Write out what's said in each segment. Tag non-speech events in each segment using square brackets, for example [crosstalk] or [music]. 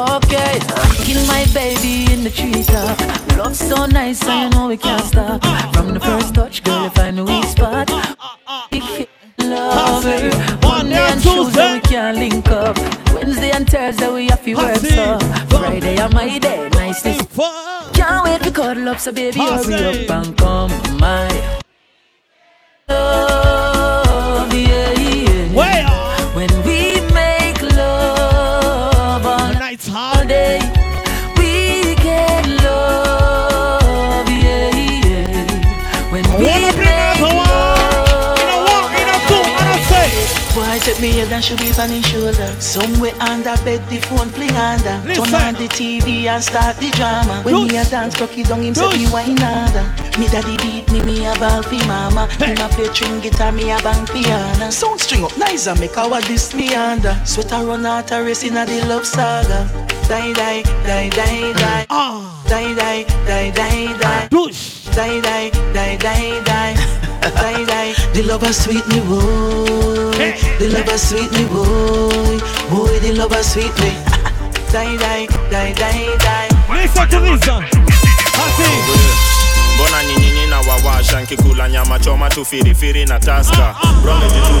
Okay, kill my baby in the treetop. Love so nice, you know we can't stop. From the first touch, girl, you find the weak spot. Love her. Monday and Tuesday we can't link up. Wednesday and Thursday we have to work so. Friday and my day, nicely. Can't wait to cuddle up, so baby hurry up and come my love, and should be on his shoulder. Somewhere under bed, the phone fling under. Listen. Turn on the TV and start the drama. When me a dance, cocky down him say me wine harder. Me daddy beat me, me a ball fi mama. Me a play string guitar, me a bang piano. Sound string up nice and make our this me under. Sweater run out a race inna the love saga. Die die die die die. Ah. Die die die die die. Push. Die die die die die. Die die. [laughs] The lover sweet me boy. The lover sweet me boy. Boy, the lover sweet me. Die die die die die. Listen to this one. mbona nyinyinyi na wawasha nkikula nyama choma tu firifiri na taska bromejitu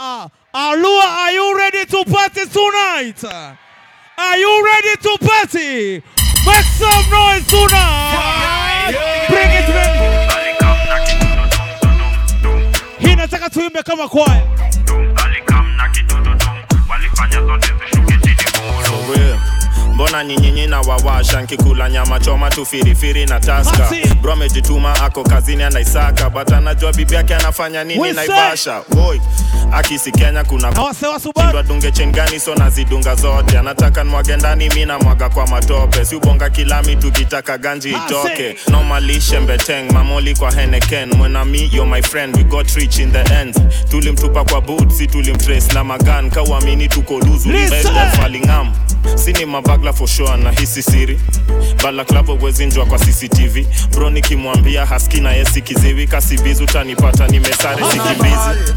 ah, ah. Allure, are you ready to party tonight? Are you ready to party? Make some noise tonight. Bring it ready. Nataka tuimbe kama kwaya. Mbona nyinyinyi na wawasha nkikula nyama choma tu firifiri na taska. Bro amejituma ako kazini anaisaka. But anajua bibi yake anafanya nini naivasha. akisi kenya kuna Na dunge chengani so nazidunga zote. Anataka nwage ndani mi namwaga kwa matope. Si ubonga kilami tukitaka ganji itoke. Nomalishe mbeteng mamoli kwa heneken mwenami yo my friend we got rich in the end. Tulimtupa kwa boot si tulimtrace na magan. Kauamini tuko luzu falingam sini mabagla Bala for sure siri. Bala club kwa CCTV. Bro nikimwambia haski na yesi kiziwi kasi bizu tanipata nimesare sikimbizi.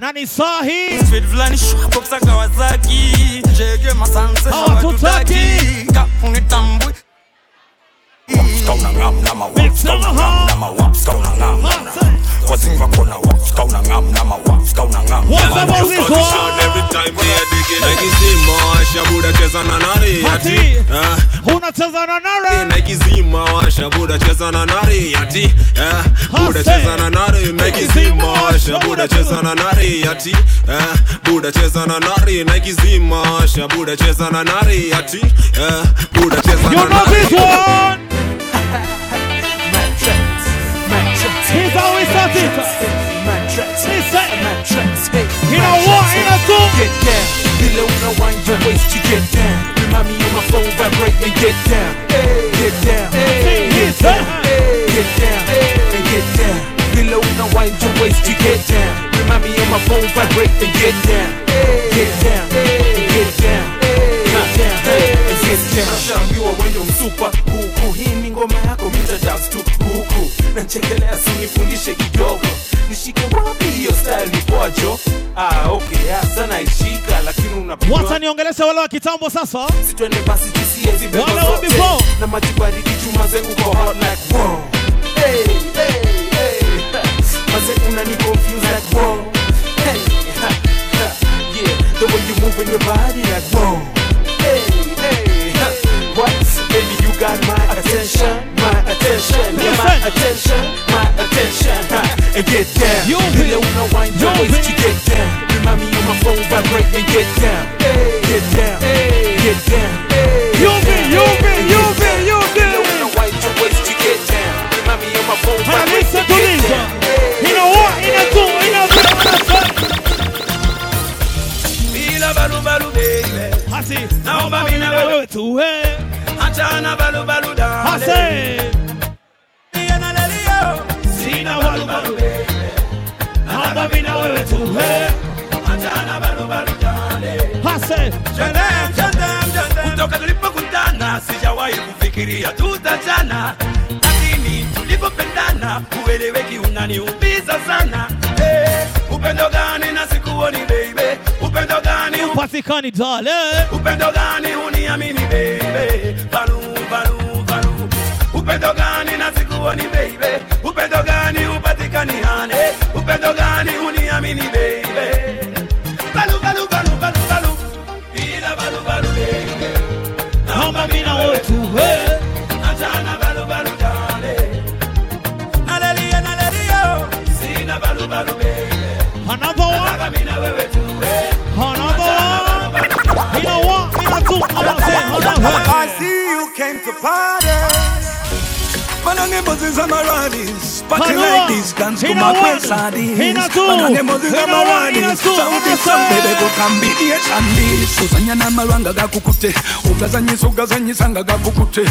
Nani wazinga kona wa ska una ngam nama wa ska ngam waza muziko every cheza na nari ati huna eh. cheza na nari like zima shabuda cheza na nari ati eh. Buda cheza na nari like zima shabuda cheza na nari ati eh. Buda cheza na nari like zima shabuda cheza na nari ati eh. Buda cheza na nari Here's how we start it. Listen. In a one, in a two. Get down. Below no wind your waist to get down. Remind me of my phone vibrate and get down. Get down. Get down. Get down. And get down. Below no wind your waist to get down. Remind me of my phone vibrate and get down. Get down. Get down. Get down. Get down. Nashaambiwa wendo msupa huku. Hii ni ngoma yako mita dance tu huku. Nachekelea kidogo. Nishike wapi hiyo style ni kwajo? Ah, okay, hasa naishika lakini Wacha niongeleshe wale wa kitambo sasa. Twende basi zibebo Wale wa before. na maji baridi chuma zengu kwa hot like wow. And get gani na sikuoni baby Upendo dale. Upendo gani uniamini baby. Balu, balu, balu Upendo gani na sikuoni baby. Upendo gani upatikani hane. Upendo gani uniamini baby. Balu, balu, balu, balu, balu Bila balu, balu baby. Naomba mina wetu we. Achana balu, balu dale Nalelia, nalelia. Sina balu, balu baby. Another one. Know two. I'm gonna say another one. I see you came to party. Manange Moses Amaradis, party like this, dance to my one. quesadis. Hina two. Manange Moses Hina one, hina Amaradis, two. sound Hina is some two. baby go combination this. N'amalwanga gakukute, ugazanyisa ugazanyisanga gakukute.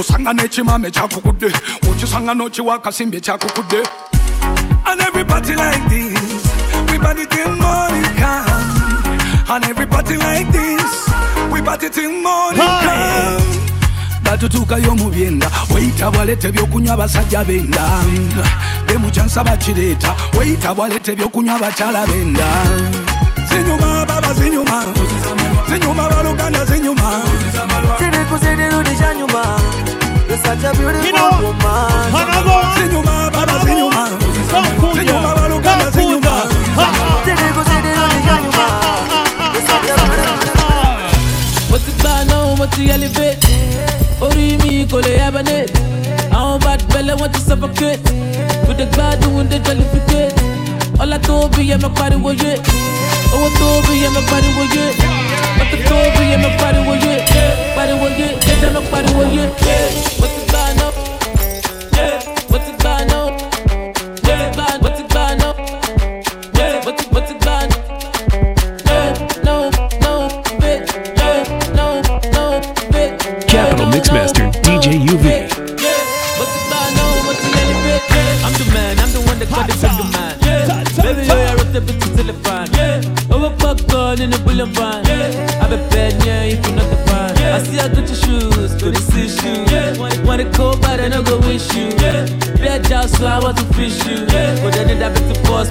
Usangane chimame chakukute, uchisangano chiwakasimbe chakukute. And every party like this, we party till morning come. And every party like this, we party till morning Hi. come. batutuukayo mu byenda weyita bwaleta ebyokunywa abasajja benda demukyansa bakireeta weyita bwaleta ebyokunywa abakyala benda zinyuma baba zinyuma zinyuma baluganda zinyuma You know what? Another one. zinyuma baba zinyuma zinyuma baluganda mo ti elevate. Orí mi kò lè hibernate àwọn bad belle wọ́n ti suffocate. Kò dé gbádùn dé jollificate ọlá tó bí yẹ mọ pariwo yé owó tó bí yẹ mọ pariwo mọ́tò tó bí yẹ mọ pariwo yé pariwo yé jẹjẹ mọ pariwo yé mo ti gbà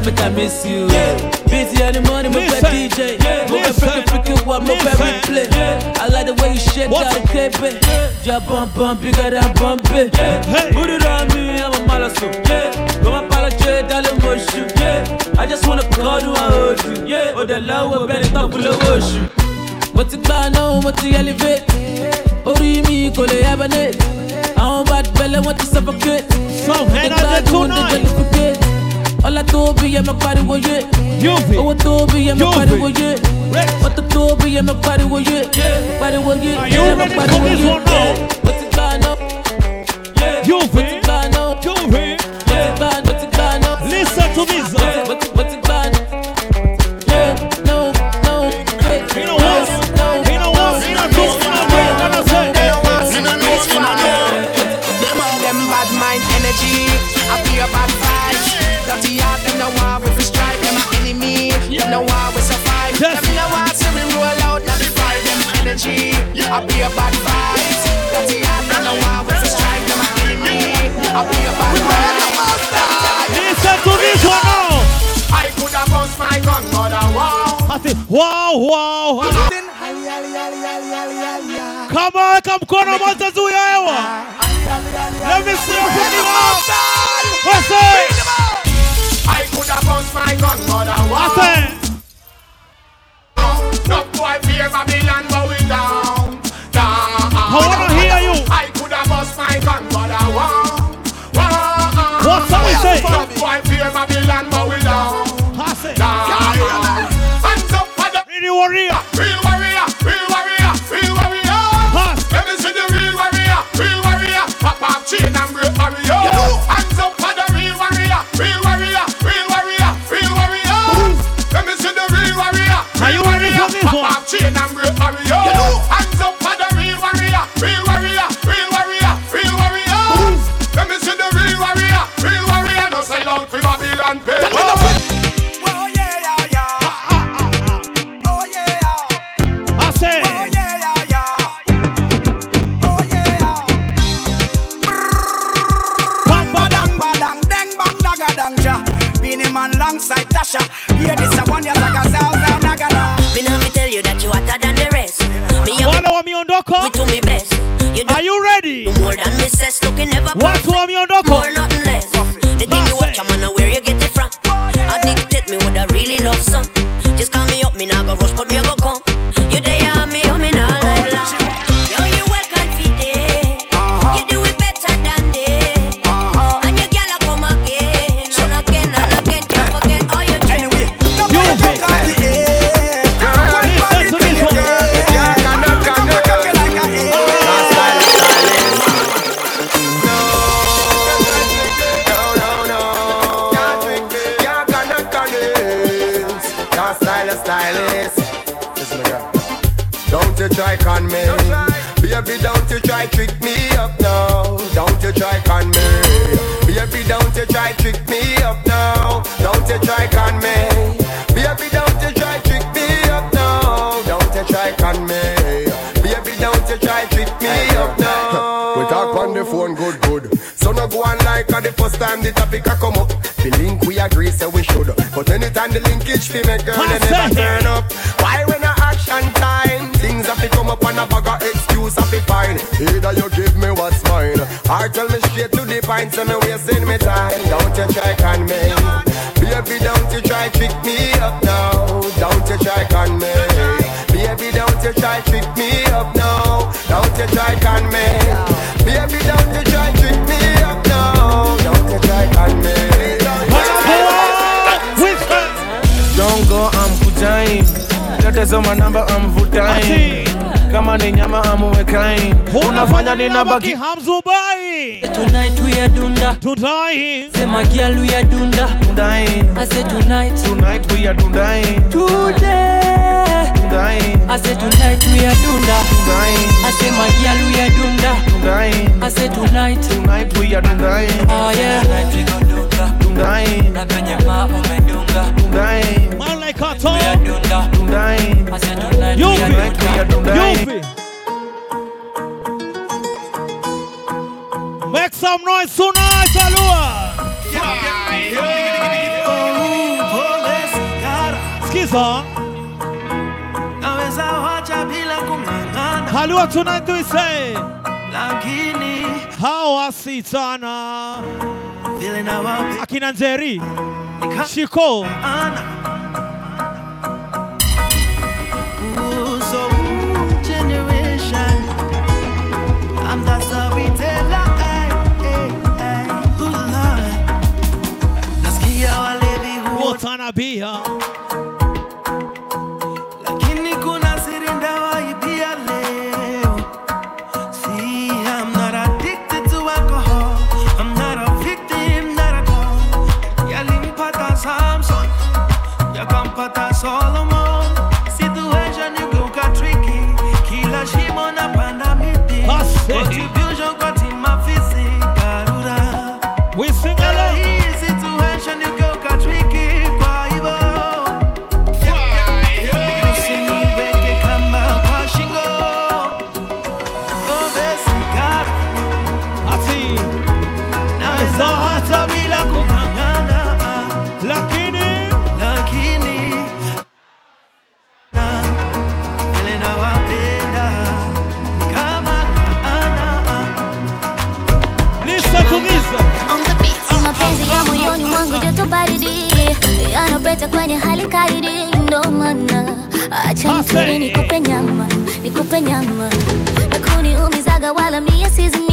make I miss you. Busy in the morning, my bad DJ. Move it, freaking, freaking, what, move it, replay. I like the way you shake that, babe. Drop bump, bump, bigger than bump it. Yeah. Put it on me, I'm a malasso. Come apologize, darling, motion. I just wanna call you and hold you. Yeah, oh, the love better talk full of ocean. Mo ti gbà náà, mo ti elevate. Orí mi kò lè hibernate. Àwọn bad belle wọ́n ti suffocate. Some energy tonight. Ọlá tó bí yẹ mọ pariwo yé. Owó tó bí yẹ UV. pariwo yé. Mọ́tò tó bí yẹ mọ pariwo yé. Pariwo yé. Yẹ for pariwo yé. Mo ti gbà náà. Mo ti I feel bad vibes. Dirty heart, them no want we fi strive. Them a enemy. I feel bad vibes. Listen to this one now. I could have bust my gun, but I won't. I say, wow, wow. Kama weka mkono moja juu ya hewa. Let me see you put it up. What's it? I could have bust my gun, but I I won't. No boy fear Babylon, but we down. Say? No fear Babylon, but we down, I say, down. Hands up for the really warrior. real warrior, real warrior, real warrior. Let me see the real warrior, real warrior. Pop off chain and barrier. Hands up for the real warrior, real warrior, real warrior, real warrior. Let me see the real warrior, real warrior. Pop off chain and barrier. Tasha. Yeah, this a one ya like a sound sound nagana. Me know me tell you that you hotter than the rest. Me What wale wameondoka We do me best. You do are you ready more than me says. Looking never watu perfect. wameondoka More nothing on good good. So no go on like on the first time the topic a come up. The link we agree so we should. But anytime the linkage fi make girl they never turn up. Why when a action time Things have to come up and a bag of excuse have to find Either you give me what's mine Or tell me straight to the point so me wasting me time. Don't you try con me. Baby don't you try trick me up now tetezoma namba amvutai kama ni nyama amuwekai unafanya ninabaki hamzubai Tonight we are dunda. Tonight. Sema girl we are dunda. Dundain. I said tonight. Tonight we are dundain. Today. Dundain. I said tonight we are dunda. Dundain. I said my girl we are dunda. Dundain. I said tonight. Tonight we are dundain. Oh yeah. Tonight we go dunda. Dundain. Na penye ma umedunga. Dundain kato. Yupi. Make some noise tonight alua sikiza. Naweza wacha bila kung'ang'ana. Halua tonight we say. Lakini akina njeri. Shiko. Ana. Sanabia. Acha nituri nikupe nyama nikupe nyama nakuniumizaga wala mie sizimi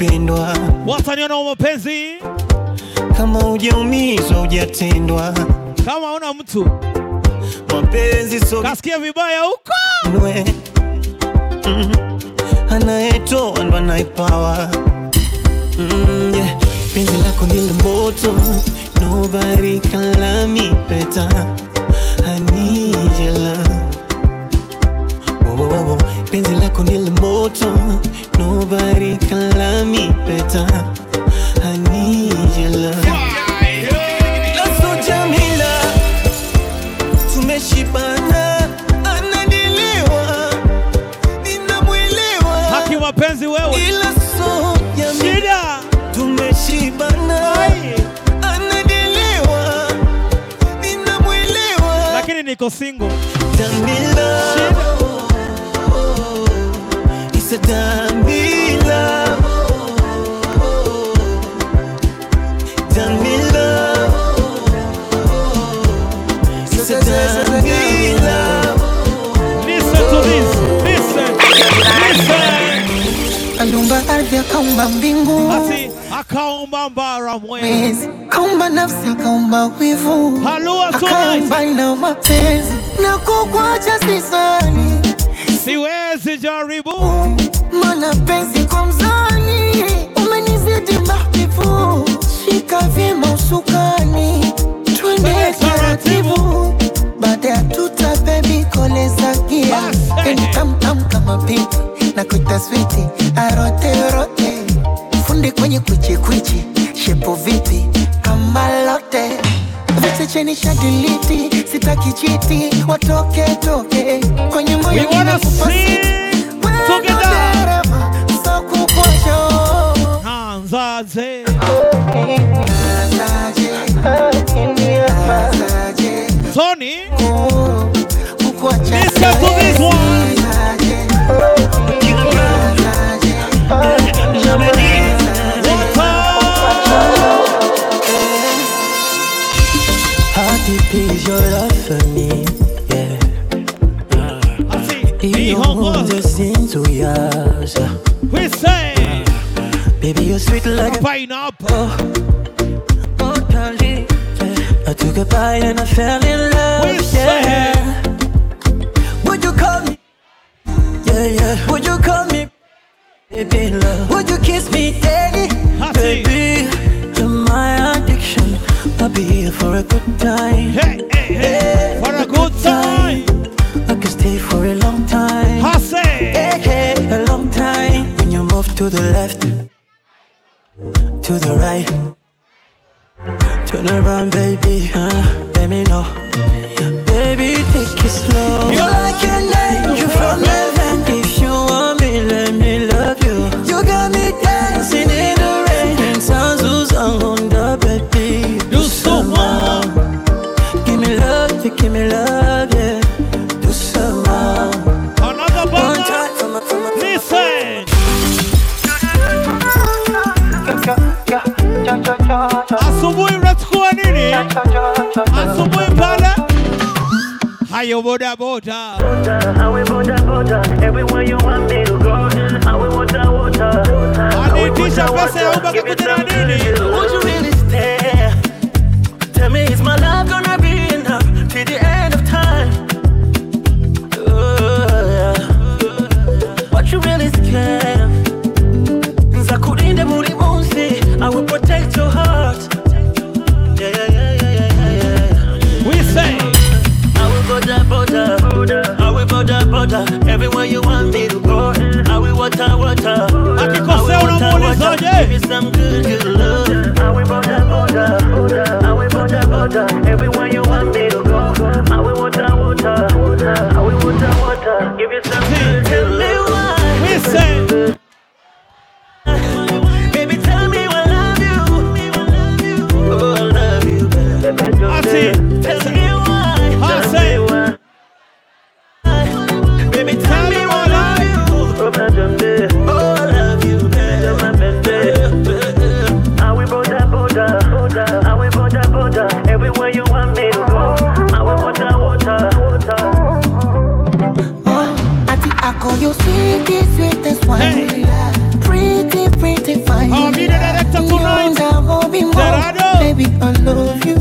kupendwa, wataniona mapenzi kama ujaumizwa hujatendwa, kama una mtu. Mapenzi so kasikia vibaya huko. nwe. Mm, anayetoa ndo anaipawa mm, mm-hmm, yeah. Penzi lako ni la moto, nobody can love me better. hey, for a good time. I can stay for a long time. I say, hey, hey, a long time. When you move to the left, to the right, turn around, baby, let me know. you butter butter. water? I will butter butter. Everywhere you want me to go, I will water, water? I need this, I will say, I'm back to you. water, everywhere you want me to go. Mm, I will water, water. Aquí cosea water, water. oye. Give me some good, good love. I will water, water, water. I will water, water. Everywhere you want me to go. Mm, I will water, water, water. I will water, water. Give you some good, good love. Listen. Baby, tell me I love you. Oh, I love you. I see. Sweetie, sweetest wine. Pretty, pretty fine. Oh, be the director tonight. Gerardo. Baby, I love you.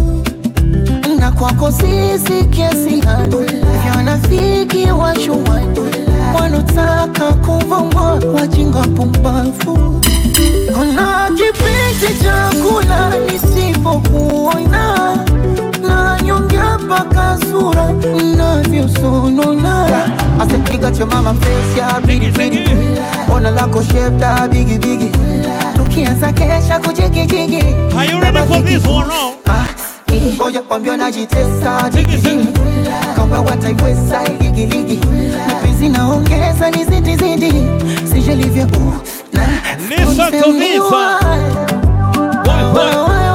Na kwako sisi kiasi hadi Vyanafiki washuwani Wanotaka kuvongwa wajinga pumbavu Kuna kipindi cha kula nisipokuona na nyongea mpaka sura navyosonona asepiga cha mama face ya bigi bigi. Ona lako shape da bigi bigi. Tukianza kesha kujigijigi Are you ready for this now? ngoja kwambia najitesa jigijigi kama wataiweza igigigi mapenzi naongeza ni zidi. Zidi sijelivyo na Listen to this. Why, why? Oh, oh, oh,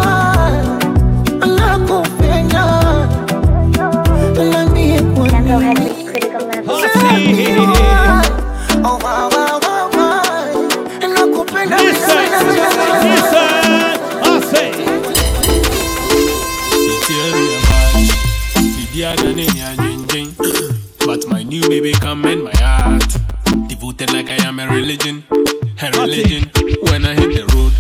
baby come in my heart. Devoted like I am a religion. A religion. When I hit the road.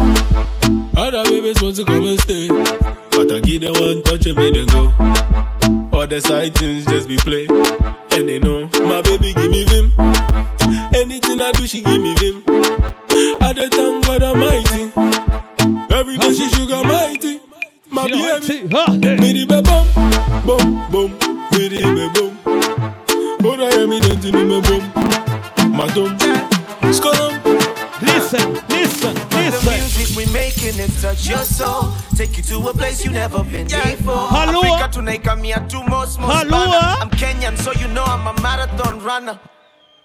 Other babies want to come and stay. But I give them one touch and make them go. All the side things just be play. And they know my baby give me vim. Anything I do, she give me vim. At the time, God Almighty. Every day she sugar mighty. My baby. Me the be boom, boom, Oh, I am in the me boom. Madam, skolom. Listen, listen, The music we making it touch your soul. Take you to a place you never been before. Halua. Africa tunaika mia tu most most Halua. I'm Kenyan, so you know I'm a marathon runner.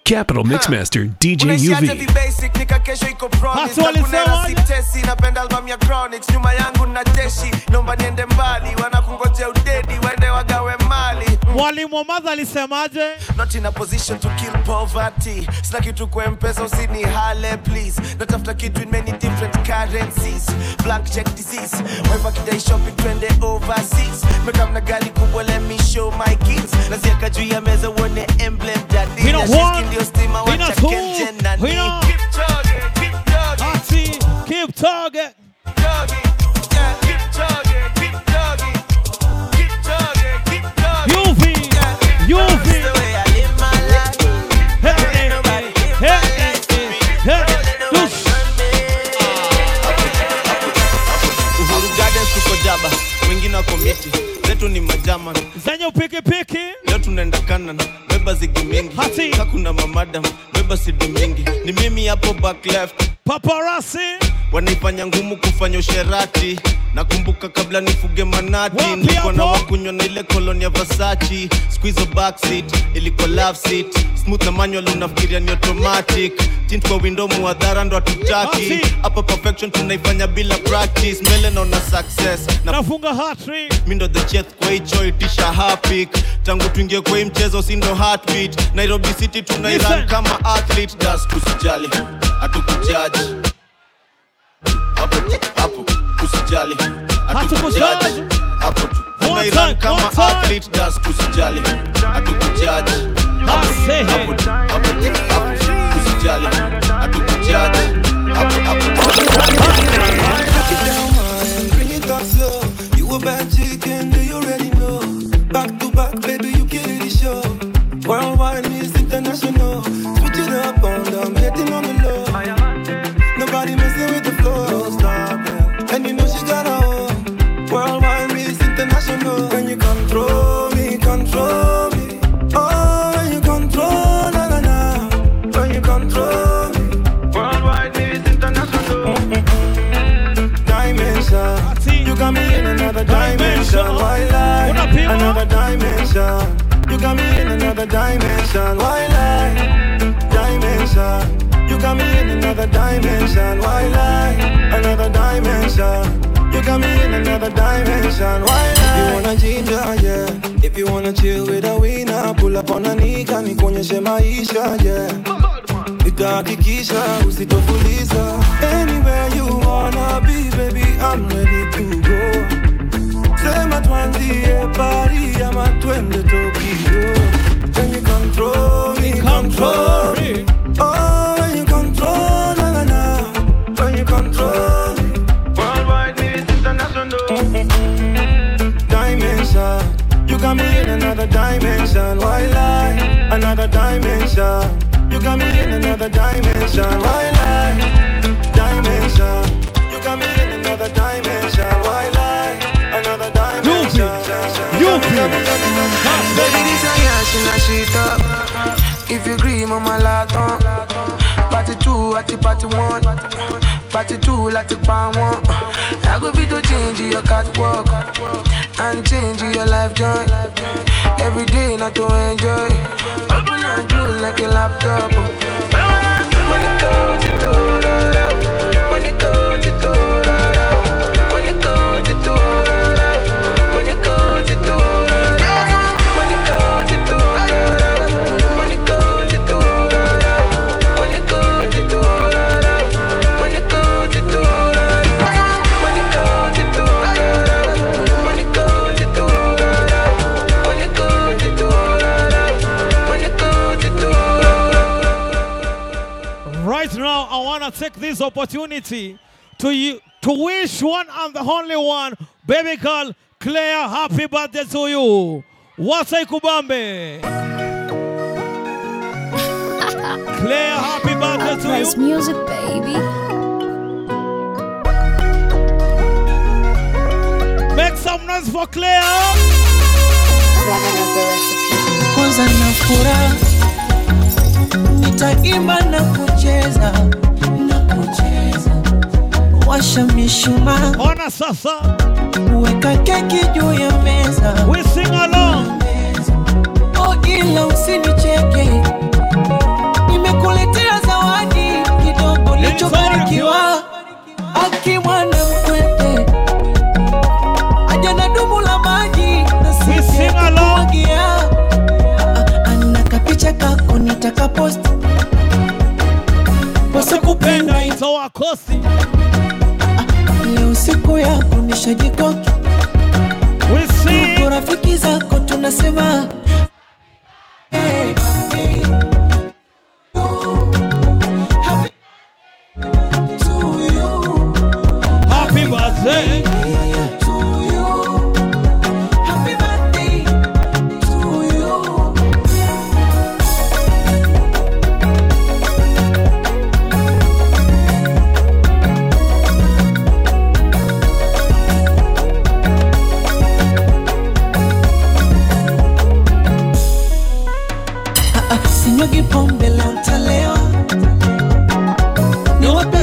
Capital Mixmaster DJ Unaishiaje UV. vibasic nika kesho iko promise. Hasa walisema Nakunena aje? sitesi napenda album ya Chronics. Nyuma yangu na jeshi naomba niende mbali wanakungojea udedi waende wagawe mali. Mm. Mwalimu wa madha alisemaje? not in a position to kill poverty. Sina kitu kwa mpesa usini hale please. Natafuta kitu in many different currencies. Blank check disease. Wife akidai shopping twende overseas. Mekam na gari kubwa let me show my kids. Naziaka juu ya meza uone emblem daddy your steamer, watch a Kenyan and Keep jogging, keep jogging. I see, keep target. Jogging, yeah, keep jogging, keep jogging. Keep jogging, keep jogging. UV, yeah, UV. wengine wako miti zetu ni majaman zenye upikipiki. Leo tunaenda kanana beba zigi mingi. Hakuna mamadam, beba sidi mingi. Ni mimi hapo back left. Paparazzi. Wanaifanya ngumu kufanya usherati. Nakumbuka kabla nifuge manati, nilikuwa na wakunywa na ile koloni ya Versace. Squeeze back seat, ilikuwa love seat. Smooth na manual unafikiria ni automatic. Tint kwa window muadhara ndo hatutaki. Hapa perfection tunaifanya bila practice. Mbele naona success. Na Nafunga hat-trick. mi ndo the chef kwa hicho itisha hapik tangu tuingie kwa mchezo si ndo heartbeat nairobi city tunairun kama athlete das tusijali hatukujaji hapo tu, usijali hatukujaji Hatukujaji. hapo tu One tunairan time, kama athlete das tusijali hatukujaji hapo I say hapo it. tu, hapo tu, hapo usijali hatukujaji hapo hapo Bring it back slow. You a bad chicken, do you already know? Back to back, baby, you kill the show. Worldwide is international. Dimension. You got me in another dimension. Why lie? Dimension. You got me in another dimension. Why lie? Another dimension. You got me in another dimension. Why lie? You wanna ginger, yeah. If you wanna chill with a winner, pull up on a nika, nikuonyeshe maisha, yeah. Nitahakikisha usitofuliza. Anywhere you wanna be, baby, I'm ready to go. Sema tuanzie Paris ama twende Tokyo. When you control me, control me. Oh, when you control, na na na. When you control me. Worldwide news international. Dimension. You got me in another dimension. Why lie? Another dimension. You got me in another dimension. Why lie? Dimension. You got me in another dimension. Baby, this a yash in a sheet up. If you agree, mama lot on. Party two at the party one. Party two like the pan one. I go be to change your catwalk and change your life joy. Every day not to enjoy. Open your door like a laptop. Money goes to total. Money goes to total. Money take this opportunity to you to wish one and the only one, baby girl Claire, happy birthday to you. Wasai Kubambe. [laughs] Claire, happy birthday to Nice you. music, baby. Make some noise for Claire. kwanza na furaha nitaimba na kucheza na kucheza washa mishumaa. Ona sasa. Weka keki juu ya meza. We sing along. Oh ila usinicheke. Nimekuletea zawadi kidogo lichobarikiwa akimwana mkwete aja na dumu la maji na sisikumwagia ana kapicha kako Nikikosa kupenda itawa kosi. Ah, Leo siku yako nishajikoki, rafiki zako tunasema Happy birthday.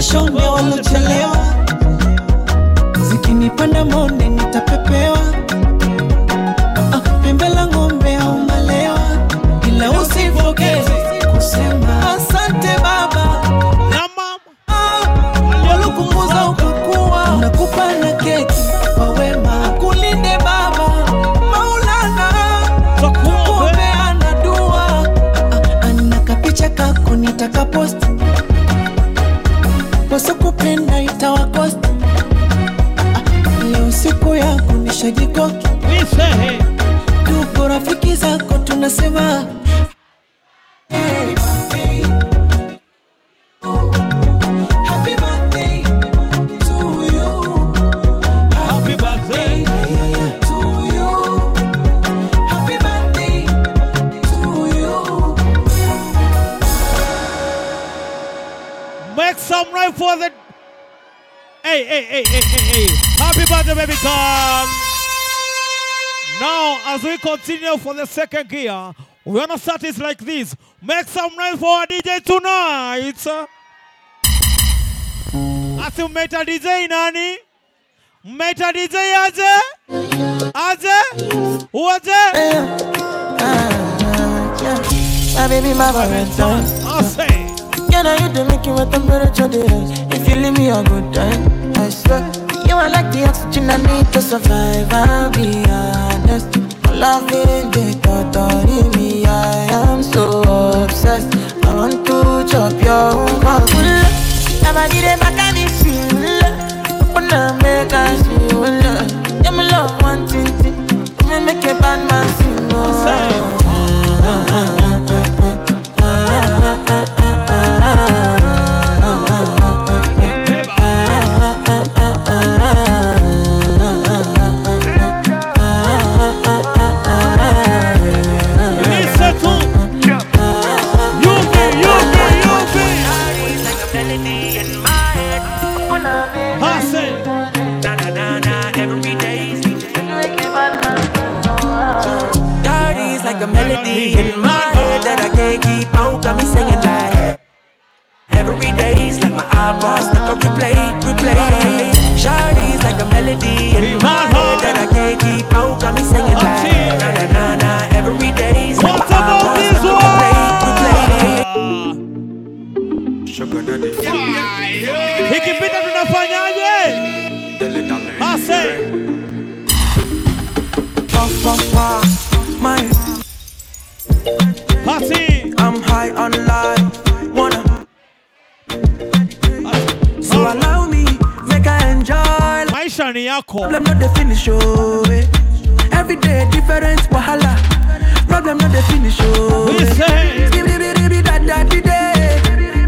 washone walochelewa, muziki ni mondi Make some noise for the. Hey, hey, hey, hey, hey, hey. Happy birthday, baby girl. Now, as we continue for the second gear, we're gonna start it like this. Make some noise for our DJ tonight. Asi mmeita DJ nani? Mmeita DJ aje? Aje? What? My baby, my Valentine. I say. Can I hit the making with temperature rise? If you leave me a good time, I swear. You are like the oxygen I need to survive. I'll be honest. Loving the thought of me, eyeballs stuck on replay, replay. Shawty's like a melody in my head that I can't keep out. Got me singing like Ni. Problem not the finish, oh. eh. Every day different wahala. Problem not the finish, oh. We say. Skibidi da da di day.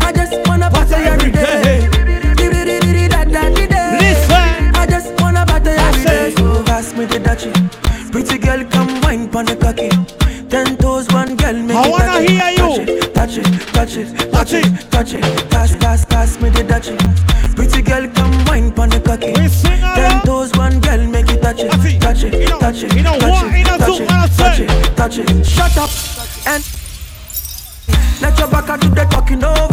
I just wanna party every day. Skibidi da da di day. Listen. I just wanna party every day. So pass me the dachi. Pretty girl, come wine pon the cocky. Ten toes, one girl, make I wanna touch it, hear you. Touch it, touch it, touch it, touch it. Pass, pass, pass me the dachi. Touch it. Shut up and let your back do the talking over.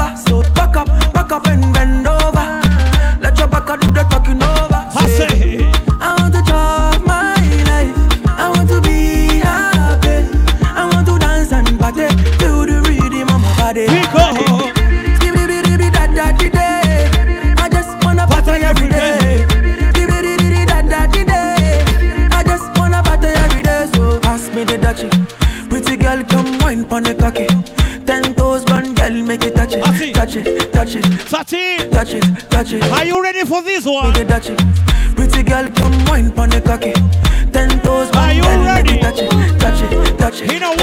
This one? Make it touch it. Pretty girl, come wine pon the cocky. Ten toes, Are you ready? touch it, touch it, touch it. You know what? You know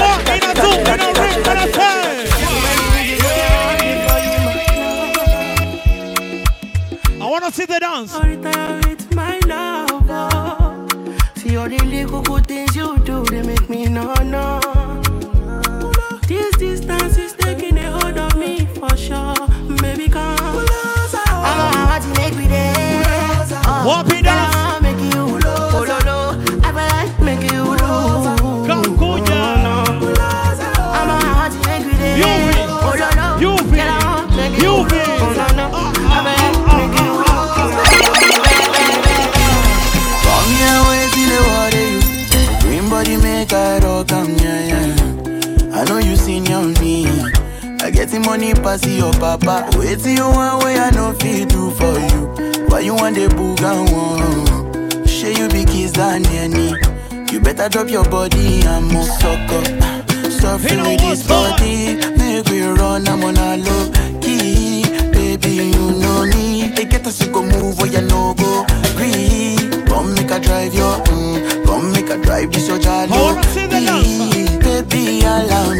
money pass your papa. Wait till you want way I know fit do for you. Why you want the and one? Share you be kiss than any. You better drop your body and move suck up. Suffering with this body, make we run, I'm on a low key. Baby, you know me. They get us to go move where you no go. Come make a drive your, mm, come make a drive this your jalo. I see the dance. Baby, allow me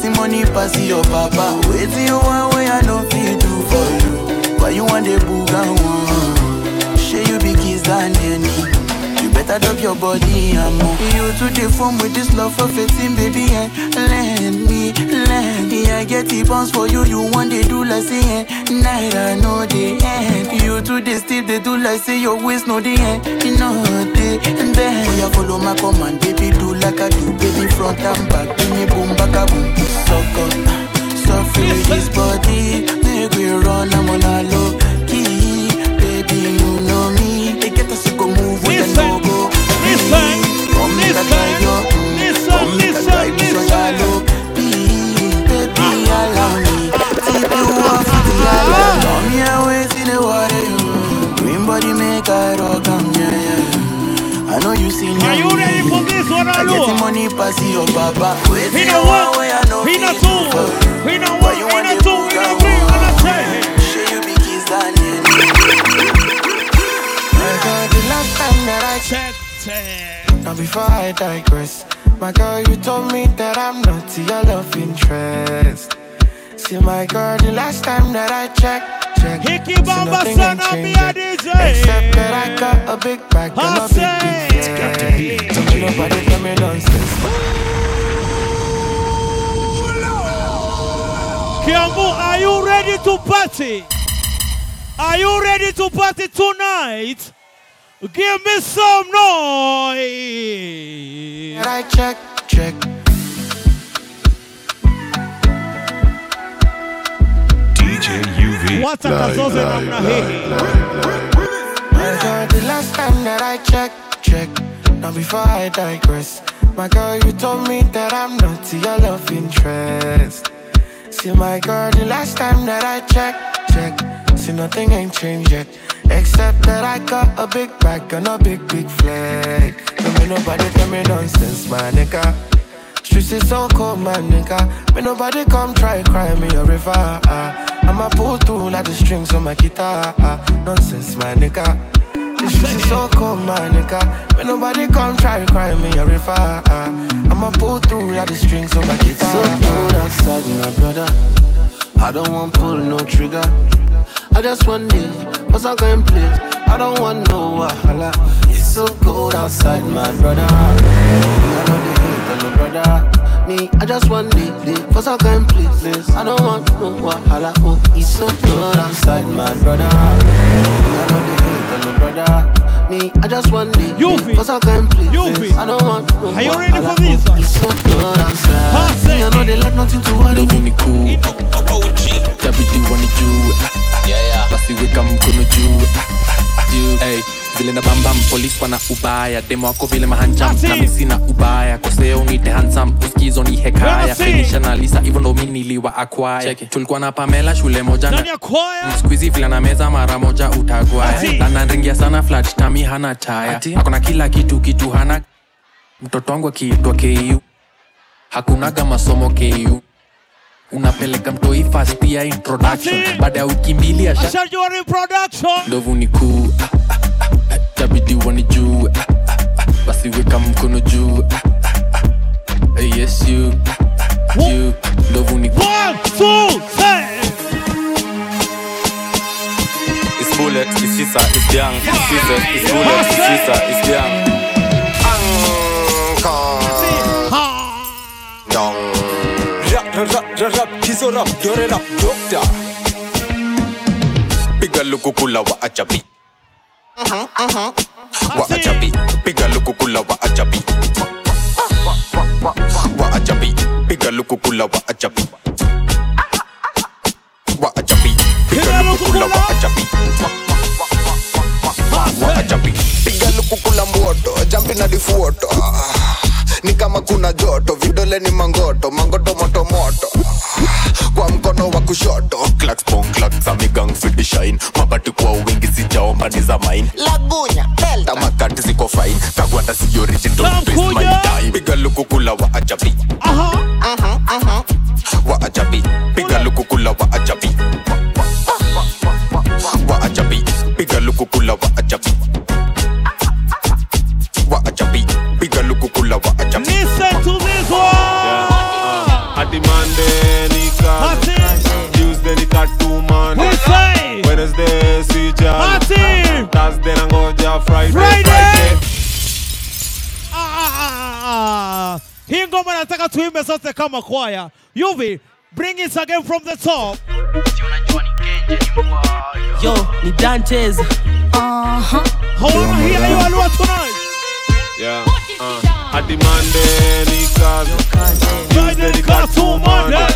I get the money pass your papa. Wait till you want way I know fit do for you. Why you want the book and one? Share you be kiss than any. You better up your body and more. You to the form with this love for fitting, baby, and let me, let me. I get the bounce for you, you want they do like say, eh, night I know the end. You to the steep, they do like say your waist know the end, you know the and then. Oh, yeah, follow my command, baby, do like I do, baby, front and back, give me boom, back a boom, suck up, so free this body, make we run, I'm on a low key, baby, you know me, they get us to go move with the no go. Listen, come make I drive your, come make I drive this one shallow, baby, allow me, tip you off the island, come here, wait in the water, green body make I rock, come yeah, yeah. I know you seen Are you ready? for this one, I Alo? get the money pass your papa. He till no you one, want know he no fit two, he no Why one, he want no the two, he no three, he no ten. Show you big keys down. My girl, the last time that I checked, now before I digress, my girl, you told me that I'm not your love interest. See, my girl, the last time that I checked, checked, Hickey see, Bamba nothing son ain't of me a yet. DJ. Except that I got a big bag and a big, big flag. Don't you nobody tell me nonsense. Kiambu, are you ready to party? Are you ready to party tonight? Give me some noise. That I check, check. DJ UV. What a kazoze namna hii. My girl, the last time that I checked, check. Now before I digress, my girl, you told me that I'm not your love interest. See, my girl, the last time that I checked, check. See, nothing ain't changed yet. Except that I got a big bag and a big, big flag. Don't make nobody tell me nonsense, my nigga. Streets is so cold, my nigga. May nobody come try cry me a river. ah. I'ma pull through like the strings on my guitar. Nonsense, my nigga. The streets is so cold, my nigga. May nobody come try cry me a river. I'ma pull through like the strings on my guitar. So cold outside, my brother. I don't want pull no trigger. I just want live, what's I going place? I don't want no wahala. It's so cold outside, my brother. I know the hate on no brother. Me, I just want live, live, what's I going place? I don't want no wahala. Oh, it's so cold outside, my brother. I know the hate on no brother. Me, I just want live, live, what's I going place? I don't want no Are you ready for this? Oh, it's so cold outside. Me, I know they like nothing to worry. Love me cool. Tabidi wanna do Yeah, yeah. Basi weka mkono juu juu hey. vile na bambam polis wana ubaya. Demo wako vile mahanjam sina ubaya. Koseo nite hansam uskizo ni hekaya. Finisha na lisa hivyo ndo mi niliwa akwaya tulikuwa na pamela shule moja Ndani na ya kwaya. skuizi vile na meza mara moja utagwaya. Ati. sana flat tami hana taya akona kila kitu kitu hana. Mtoto wangu akiitwa ku hakunaga masomo ku unapeleka mtoi fast ya introduction baada ya wiki mbili asha Ashajua reproduction. ndovu ni kuu ah, ah, ah, ah, tabidi wanijue basi weka mkono juu yes you you. Ndovu ni kuu One, two, three. It's bullet, it's sisa, it's young, it's scissors, it's bullet, it's sisa, it's young. rarab kizorab yorerab dokta piga luku kula wa achabi wa achabi piga luku kula wa achabi wa achabi piga luku kula wa achabi wa achabi piga luku kula wa achabi wa achabi piga luku kula mwoto jumping at the photo ni kama kuna joto vidole ni mangoto mangoto moto moto. Kwa mkono wa kushoto. Clacks pong clacks amigang fidi shine. Mabati kwa wingi sijaomba ni za mine. Lagunya delta. Tamakati ziko fine. Kagwanda si origin don't waste my time. Piga lukukula wa ajabi. Wa ajabi. Piga lukukula wa ajabi. Wa ajabi. Piga lukukula wa ajabi demand Nika. Tuesday man. Wednesday see Thursday Friday. Friday. Ah, ah, ah, ah, ah. Hii to nataka tuimbe sote kama kwaya. Yuvi, bring it again from the top. Yo, ni Dantes. Uh-huh. Tonight. Yeah. Uh hadi Monday ni kazi, Tuesday ni Katu Monday.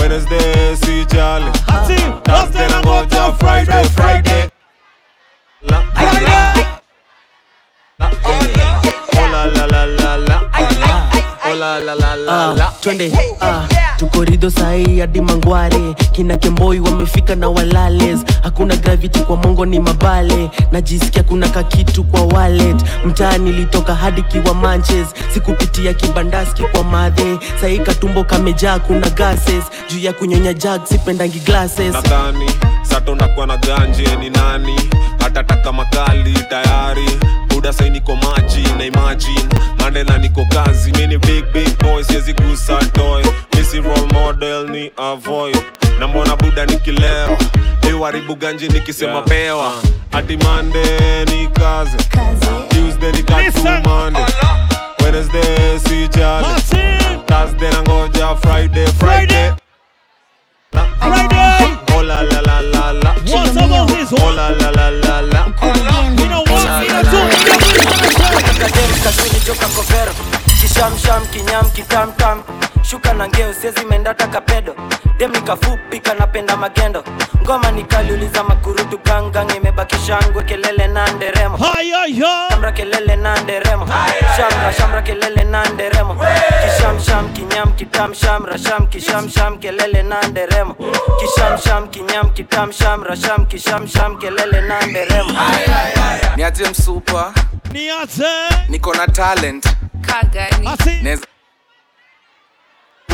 Wednesday jali, Ati, Thursday na ngoja Friday, Friday. La, la, oh la la la la la, oh la la la la la. Ah, twende ah, tuko sahi hadi mangware. Kina kemboi wamefika na walales. Hakuna gravity kwa mongo ni mabale. Najisikia kuna kakitu kwa wallet. Mtaa nilitoka hadi kiwa manches. Sikupitia kibandaski kwa madhe. Sahi katumbo kamejaa kuna gases. Juu ya kunyonya jag sipendangi glasses. Nadhani sato nakuwa na ganje ni nani? Hatataka makali tayari buda sai niko maji na imagine. Mandela niko kazi mini big big boy siwezi gusa toy. Misi role model ni avoid. Na mbona buda nikilewa iwaribu ganji nikisema pewa. Hadi mande ni kazi. Tuesday ni katumande wednesday si jali thursday na ngoja friday friday. Friday. Oh la la la la la. What's about this Oh la la la la Kadem kazini joka kovero kishamsham kinyam kitamtam shuka na ngeo sezi mendata kapedo. Demi kafupi kanapenda magendo. Ngoma nikaliuliza makurutu gangang imebakisha ngwe kelele na nderemo. Shamra kelele na nderemo. Shamra shamra kelele na nderemo. Kishamsham kinyam kitam shamra sham kishamsham kelele na nderemo. Kishamsham kinyam kitam shamra sham kishamsham kelele na nderemo. Niaje msupa niaje. Niko na talent. Kagani.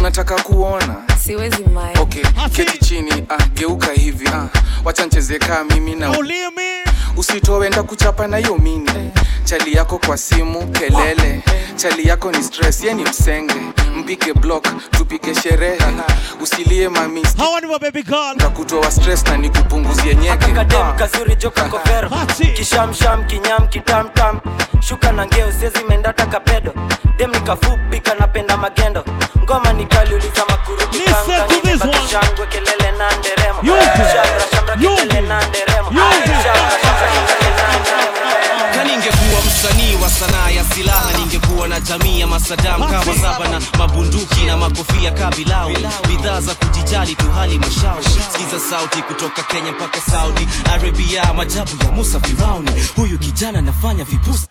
Unataka kuona siwezi mai. Okay keti chini ah, geuka hivi ah, wacha ncheze kaa mimi na usitowenda kuchapa na hiyo mini. Chali yako kwa simu kelele. Chali yako ni stress yeni msenge. Mpike block tupike sherehe. Usilie mami. Hawa ni mababy girl. Takutoa stress na nikupunguzie nyeke. Kadem kazuri joka kovero kishamsham kinyam kitamtam. Shuka na ngeo siezi menda takapedo, dem nikafupi kanapenda magendo. Ngoma nikaliuliza makurutu shangwe kelele na nderemo shamra shamra kelele na nderemo shamra shamra kelele na nderemo ka ningekuwa msanii wa sanaa ya silaha ningekuwa na jamii ya masadam kama saba na mabunduki na makofia kabilau bidhaa za kujijali tu hali mashauri. Sikiza sauti kutoka kenya mpaka saudi arabia majabu ya musa firauni. Huyu kijana anafanya vipusi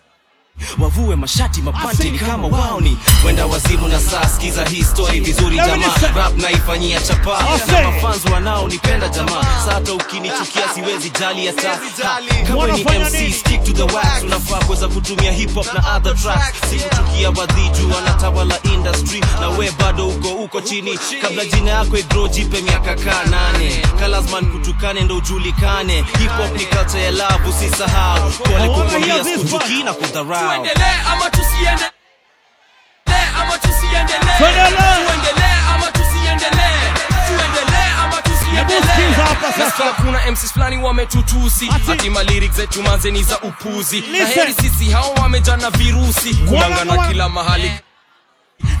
wavue mashati mapanti ni kama waoni wenda wazimu na saa. Skiza hii story vizuri jamaa. rap naifanyia chapa. Na mafans wanaonipenda jamaa. Sasa ukinichukia siwezi jali hata. Kama ni mc stick to the wax. Unafaa kuweza kutumia hip hop na other tracks. Sikuchukia wadhiju wanatawala industry. Na we bado uko uko chini. Kabla jina yako igro jipe miaka kaa nane. Kalazman kutukane ndo ujulikane. Hip hop ni culture ya love usisahau. Kwa kukwambia sikuchukii na kudharau tuendelee ama tusiendelee ama tusiendelee. Tuendelee. tuendelee ama tusiendelee. Tuendelee ama sikiza hapa sasa. tusiendelee kuna MCs fulani wametutusi. Ati. Malyrics zetu manzeni za upuzi. Na heri sisi hao wamejana virusi. Kulangana kila mahali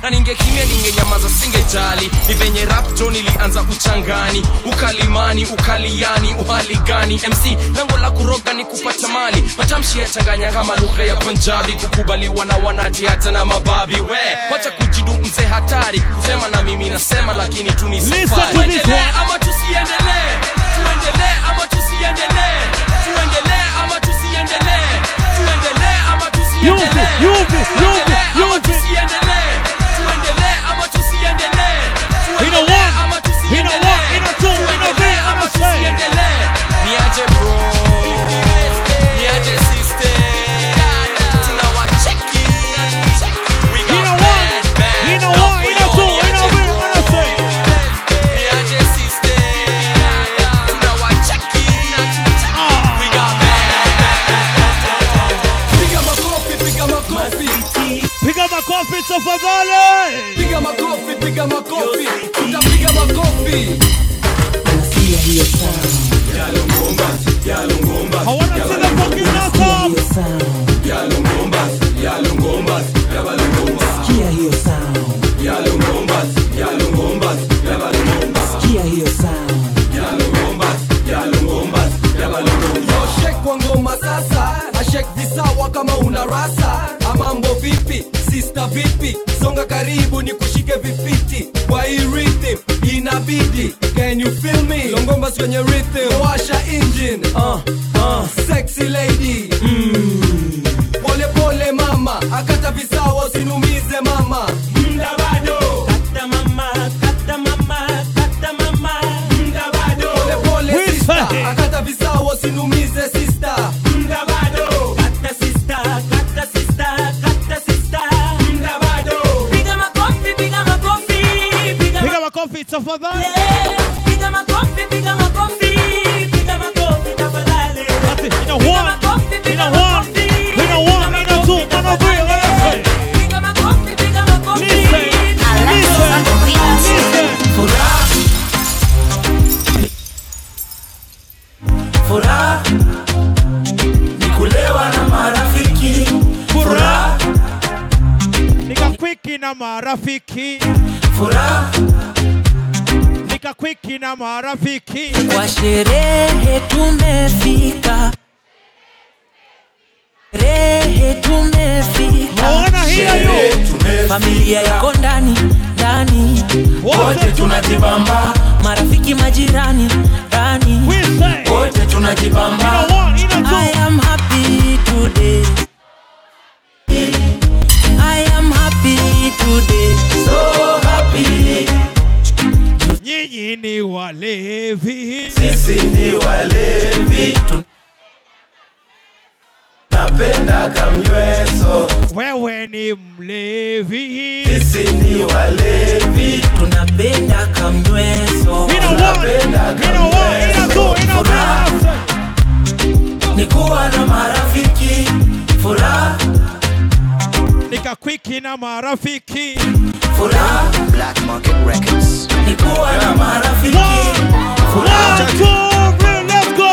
na ningekimia ningenyamaza singejali. Ni venye rapto nilianza uchangani. Ukalimani ukaliani uhali gani mc lango la kuroga ni kupata mali. Matamshi yachanganya kama lugha ya punjabi. Kukubaliwa na wanati hata na mababi. We wacha kujidu mzee hatari. Kusema na mimi nasema lakini tu ni safari. Tuendelee ama tusiendelee? Tuendelee ama tusiendelee? Tuendelee ama tusiendelee? Tuendelee ama tusiendelee? Yupi, yupi, yupi, Tuendelee ama yupi. tusiendelee tuendelee ama tusiendelee In a one, in a one, in a two, in a three, I'm a tusiendelee niaje bro Piga my coffee, piga makofi, piga makofi, my coffee. Nasikia hiyo sound yalongomba, yalongomba, hawana tena fucking knock up. you yalongomba, yabalongomba. Yalungombas, yalungombas, yalungombas. yalongomba, yalongomba, hiyo sound Yalungombas, yalungombas, yalungombas. Yo shake kwa ngoma sasa, na shake visawa una rasa songa karibu ni kushike vifiti kwa hii rhythm inabidi. Can you feel me? Longomba kwenye rhythm. Washa engine. Uh, marafiki. Kwa sherehe tumefika, ni mlevi. sisi ni walevi tunapenda kamnyweso tunapenda kamnyweso ni kuwa na marafiki. Furaha. Nikakwiki na marafiki. furaha. Black Market Records. ni kuwa na marafiki. One, two, three, let's go.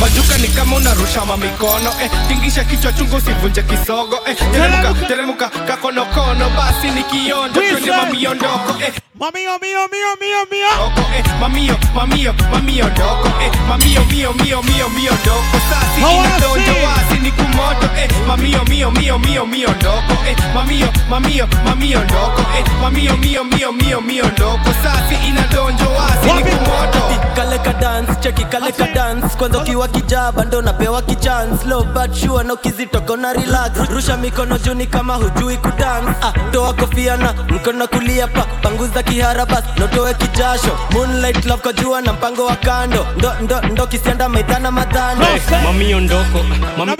Majuka ni kama unarusha mamikono eh, tingisha kichwa chungu usivunje kisogo eh, teremuka teremuka. kakonokono basi ni kionjo mamiondoko eh, Mamio, mio, mio, mio, mio. eh, mamio mamio mamio ndoko eh, mamio mio mio mio mio ndoko sasi I wanna inadonjo see. wasi ni kumoto eh, mamio mio mio mio mio ndoko eh, mamio mamio mamio ndoko eh, mamio mio mio mio mio ndoko sasi inadonjo wasi ni kumoto kale ka dance cheki kale ka dance kwanza ukiwa kijaba ndo napewa kichance low but sure na ukizitoka na relax rusha mikono juni kama hujui kudance ah, toa kofia na mkono kulia pa panguza kihara bas notoe kijasho. Moonlight love kwa jua na mpango wa kando. Ndo ndo ndo kisianda maitana madhano mami ondoko. Mami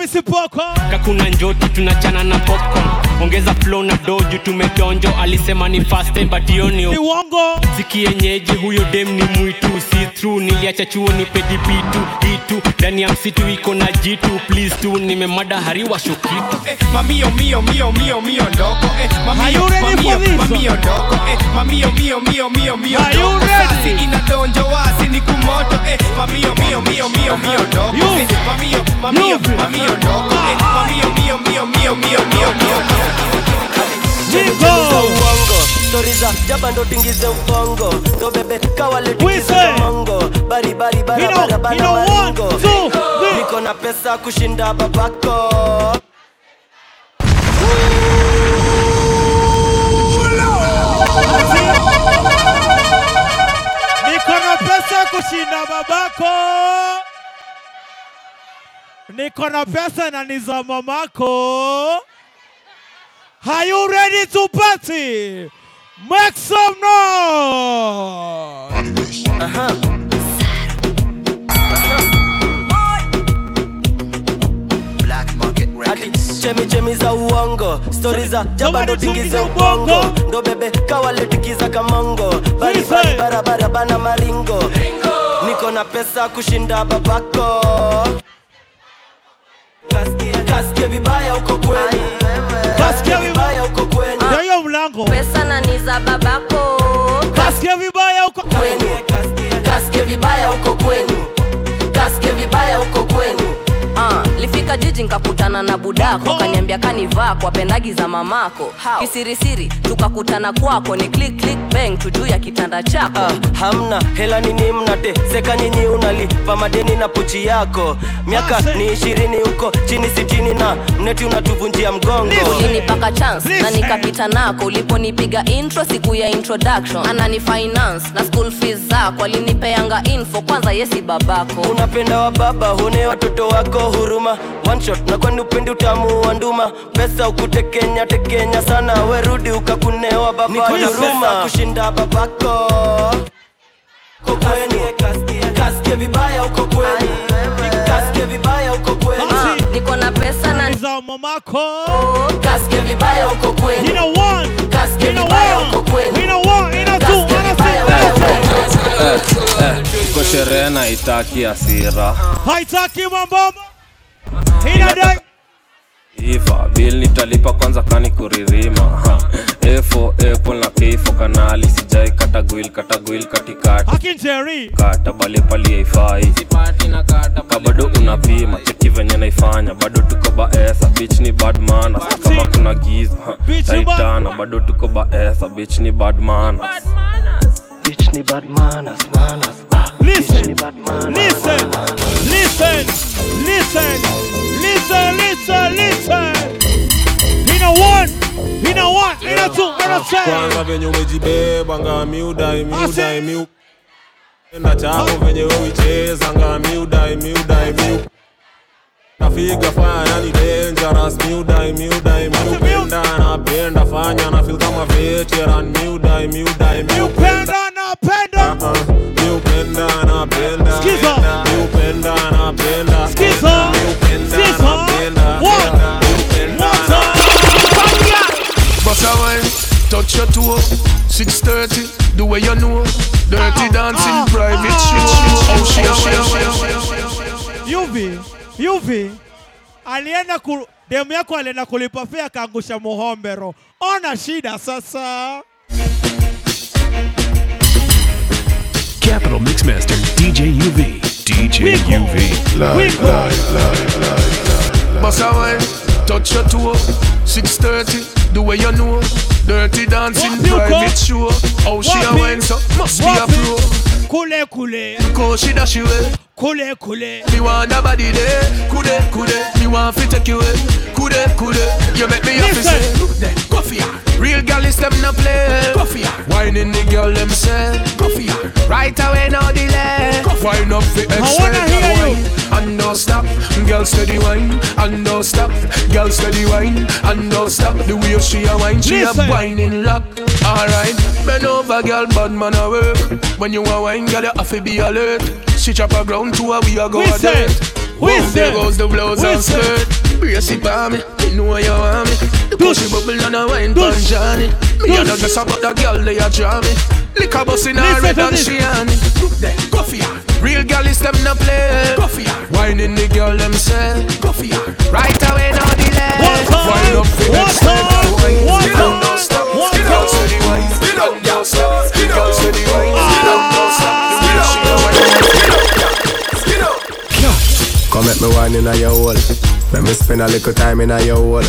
kakuna njoti tunachana na popcorn ongeza flow na doju tumedonjo alisema ni fast time but hiyo ni uongo zikienyeji huyo dem ni mwitu si through niliacha chuo ni pedibitu itu ndani ya msitu iko na jitu please tu nimemada hariwa shokitu eh, mamio mio mio mio mio ndoko eh, mamio mamio mamio ndoko eh, mamio mio mio mio mio ndoko sasi inadonjo wasi ni kumoto eh, mamio mio mio mio mio ndoko eh, mamio mamio mamio ndoko eh, mamio mio mio mio mio mio mio za uongo. Stori za jaba ndo tingize ubongo ndo bebe kawaletukiza mongo. Bari bari bara bara bara maringo niko na pesa kushinda babako. Niko na pesa kushinda babako. Niko na pesa na niza mamako. Are you ready to party? Make some noise. Ati chemi chemi za uongo stori za jaba ndo tingize ubongo. ndo bebe kawaletikiza kamongo. Baribari bari bara bara bana maringo. Niko na pesa kushinda babako. Kasikia vibaya uko kwenu Ndio pesa na ni za babako. Kasikia vibaya huko. Kasikia vibaya huko jiji nkakutana na budako. Kaniambia kanivaa kwa pendagi za mamako. Kisirisiri tukakutana kwako. Ni click click bang tujuu ya kitanda chako. Uh, hamna hela nini mnate seka nyinyi unalipa madeni na pochi yako. Miaka ni ishirini huko chini sitini na mneti unatuvunjia mgongo. Ulinipaka chance na nikapita nako. Uliponipiga intro siku ya introduction. Anani finance na school fees zako. Alinipeanga info kwanza yesi babako. Unapenda wa baba hune watoto wako huruma one shot na kwani upendi utamu wa nduma? Pesa ukutekenya tekenya sana. Werudi ukakunewa baba Niko na huruma. pesa kushinda babako. Uko kweli? Kasikie vibaya uko kweli? Kasikie vibaya uko kweli? Niko na pesa na za mamako. Kasikie vibaya uko kweli? You one, kasikie vibaya uko kweli? You one, you two, you three, Eh, eh, sherehe na itaki asira haitaki inadai iva bil nitalipa kwanza kani kuririma. Efo apple na keifo kanali sijai katagwil katagwil katikati. Kata bale pali haifai ka bado unapima cheki venye naifanya. Bado tuko baesa bich ni badmana kama kuna giza Bitch taitana bado tuko baesa bich ni badmana Bitch ni bad manners, manners. Listen, listen, listen, listen, listen, listen, listen. You know one, you know one, you know two, you know three. kwanza venye umejibeba ngami udai miudai miu enda chako venye uicheza ngami udai miudai miu nafiga fanya ni dangerous miudai miudai miupenda napenda fanya na feel kama veteran miudai miudai miupenda napenda miupenda napenda Skiza. miupenda napenda. Wine, touch your toe. 6:30, the way you know. Dirty dancing, private show. Oh, oh, oh. Yuvi, Yuvi. Alienda ku demu yako alienda kulipa fea akaangusha muhombero. Ona shida sasa. Capital Mixmaster DJ UV. DJ UV. Live, live, live, live, Bust a wine, touch your toe. 6:30, the way you know. Dirty dancing, Wapi uko? private show. Oh, she a Wapi? wine, so must be a pro. Kule kule. Cause she dash you away. Kule kule. Me want a body there, Kule kude. Me want fi take you away, kude kude. You make me Is them no play, ya. Whining the girl them say, for. Right away no delay, for Wine up wanna extra hear you. wine and don't stop. Girl steady wine and don't stop. Girl steady wine and don't stop. The way she a wine, she a Listen. whining lock. Alright, bend over, girl, bad man a work. When you a wine, girl, you have to be alert. She chop a ground to a we a go a dirt. Boom, there goes the blouse and skirt. Brace it by me, you know you want me. The pussy bubble and a wine pan Johnny. Me a not just about the girl they a draw me. Lick a bus in her Listen red and she on it. Look there, go for ya. Real girl is them no play. Go for ya. Whining the girl them say. Go for ya. Right away no delay. One time. Wind up for One next time. wine. One Skid time. down, don't stop. One Skid time. down, steady wine. Skid down, don't stop. Skid down, steady wine. Skid down, don't stop. The way she a wine. Skid Come make me wine in a your hole. Let me spend a little time in a your hole.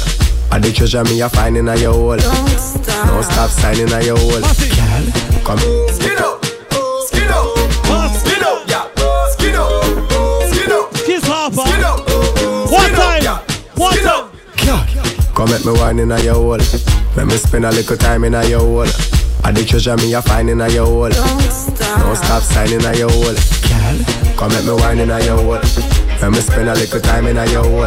All the treasure me a find in a your hole. Don't stop, Don't stop signing a your hole. Girl, come. Skid up, skid up, skid up, yeah, skid up, skid up, Kiss Harper. skid up, One time. One time. Come make me wine in a your hole. Let me spend a little time in a your hole. All the treasure me a find in a your hole. Don't stop, Don't stop signing a your hole. Come make me wine in a your hole. Let me spend a little time in a your hole.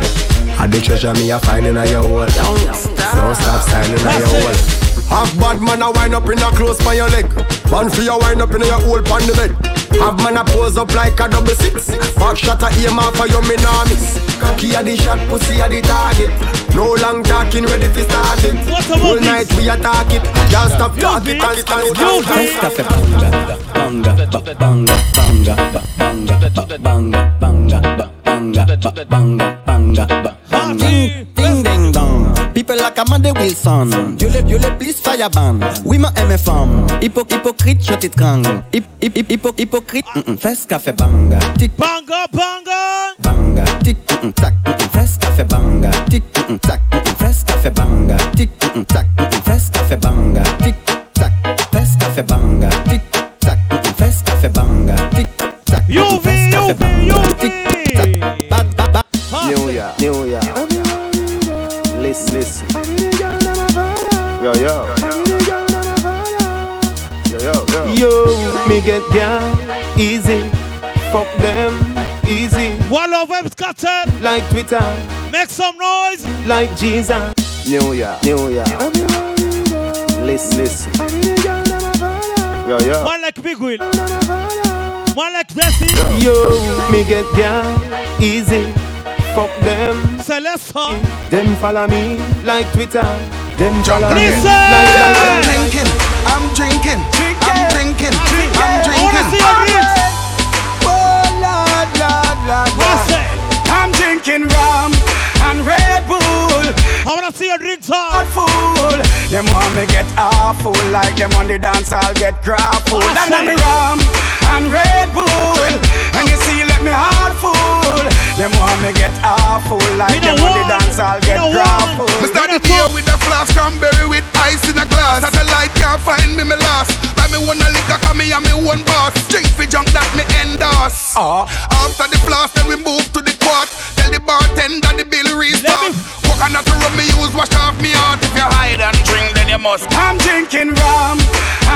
All the treasure me a find in a your hole. Don't stop, Don't stop signing a your hole. Half bad man a wind up in a close by your leg. Man for your wind up in your hole pan the bed. Have man a pose up like a double six. Back shot a aim off for your me nah. Cocky a the shot, pussy a the target. No long talking, ready to start it. Whole night we attack it. Can't stop talking, can't stand it. Banga, ba- banga, banga, ba- banga, ba- banga, banga, ba- banga, ba- banga, banga, ba- banga. Ding ding dong. People like Amanda Wilson. Dieu le, Dieu le, please fire ban. Oui, ma aime femme. Hypo, hypocrite, je t'étrangle. Hip, hip, hip, hypo, hypocrite, mm -mm. fais café banga. Tic, banga, banga. Banga, tic, mm -mm, tac, mm -mm. fais café banga. Tic, mm -mm, tac, mm -mm. fais café banga. Tic, mm -mm, tac, mm -mm. fais café banga. Tic, tac, fais café banga. Tic, tac, mm -mm. fais café banga. Tic, tac, mm -mm. fais café banga. Tic, tac. New Year, New Year. Listen, listen. Yo, yo. Yo, yo, yo. Yo, me get down easy. Fuck them easy. One of them scattered. Like Twitter. Make some noise. Like Jesus. New Year, New Year. Listen, listen. Yo, yo. One like Big Will. One like Bessie. Yo, me get down easy. Fuck them. Celeste. Them follow me like Twitter. Them follow me Listen. like I'm drinking, I'm drinking, I'm drinking, I'm drinking. Oh Lord, Lord, Lord, Lord. I'm drinking rum and Red Bull. I wanna see your drinks hard. Fool. Them want me get awful like them on the dance. I'll get grappled. And I'm rum and Red Bull. And you see, let me heart full. Them want me get awful like them on the dance. I'll get grappled. Me the with cranberry with ice in a glass. Satellite can't find me, me lost. Buy me one a liquor, cause me and me one boss. Drink for junk that me endorse. Uh, after the flask, then we move to the quart. Tell the bartender the bill restart. Coconut rum me use, wash off me heart. If you hide and drink, then you must. I'm drinking rum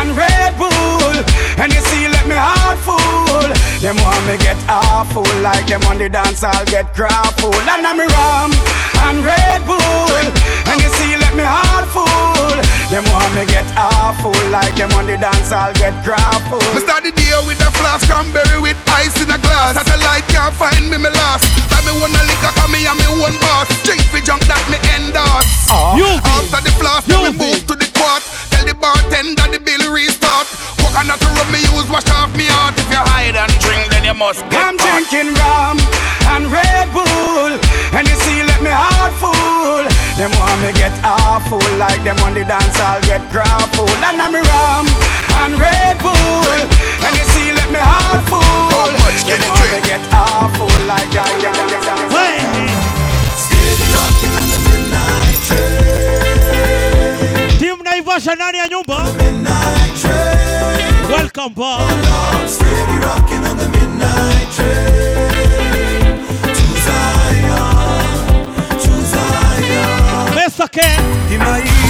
and Red Bull. And you see, let me heart full. Them want me get awful like them on the dance. I'll get grappled. And I'm rum and Red Bull. And you see, let me heart full. Them want me get awful like them on the dance. I'll get grappled. Me start the day with a flask cranberry with ice in a glass. Satellite can't find me, me lost. Buy me one a liquor, cause me and me one boss. Drink for junk that me endorse. You ah. After the flask, then we move to the quart. Tell the bartender the bill restart. Coconut rum me use, wash off me heart. If you hide and drink, then you must get I'm caught. drinking rum and Red Bull. And you see, let me heart full. Them want me get awful like them on the dance. I'll get grappled. And I'm rum and Red Bull. And you see, let me heart full. Them want me get awful like that. yeah, Naivasha ndani ya nyumba. Welcome back. Mr. Ken.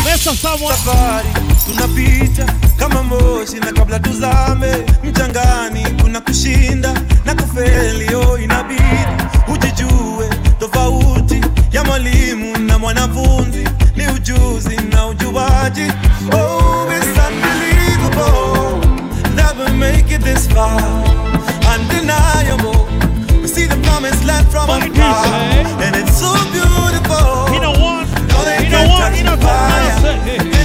Mr. Samuel. safari tunapita kama moshi na kabla tuzame mchangani kuna kushinda na kufeli oh inabidi ujijue tofauti ya mwalimu na mwanafunzi ujuzi na ujuaji oh it's unbelievable that we make it this far undeniable we see the promised land from afar and it's so beautiful You know what? no, they You know what? touch You know the fire.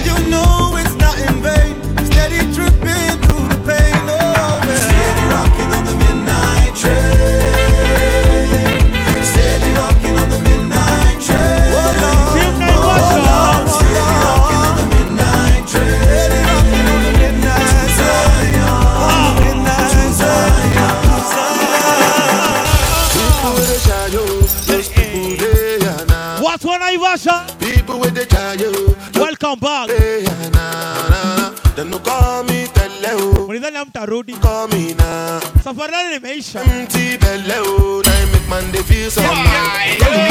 Welcome back. they are now. Them no call me tele o. Mlidhani hamtarudi. Call me now. So Safari yenu imeisha. Empty belly o. Now you make man they feel so Tell me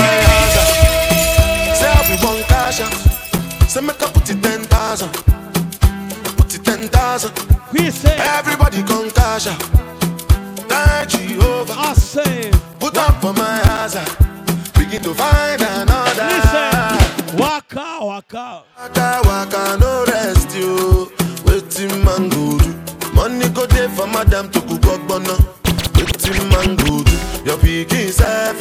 my answer. Say I be one cash. Say make I put it ten thousand. Put it ten thousand. We say. Everybody come cash. Thank Jehovah. I say. Put up for my hazard. Begin to find another. Listen. Waka, waka. Waka waka no rest you. Wetin man go do? Money go dey for madam to cook ogbonna. Wetin man go do? Your pikin sef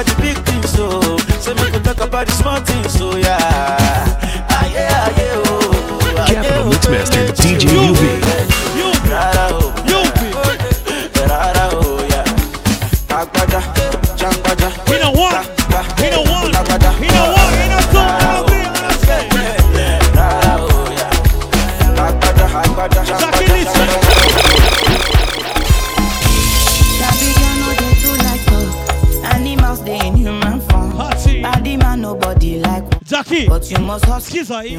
about the big things, so. Say, make talk about the small things, so yeah. Diz aí.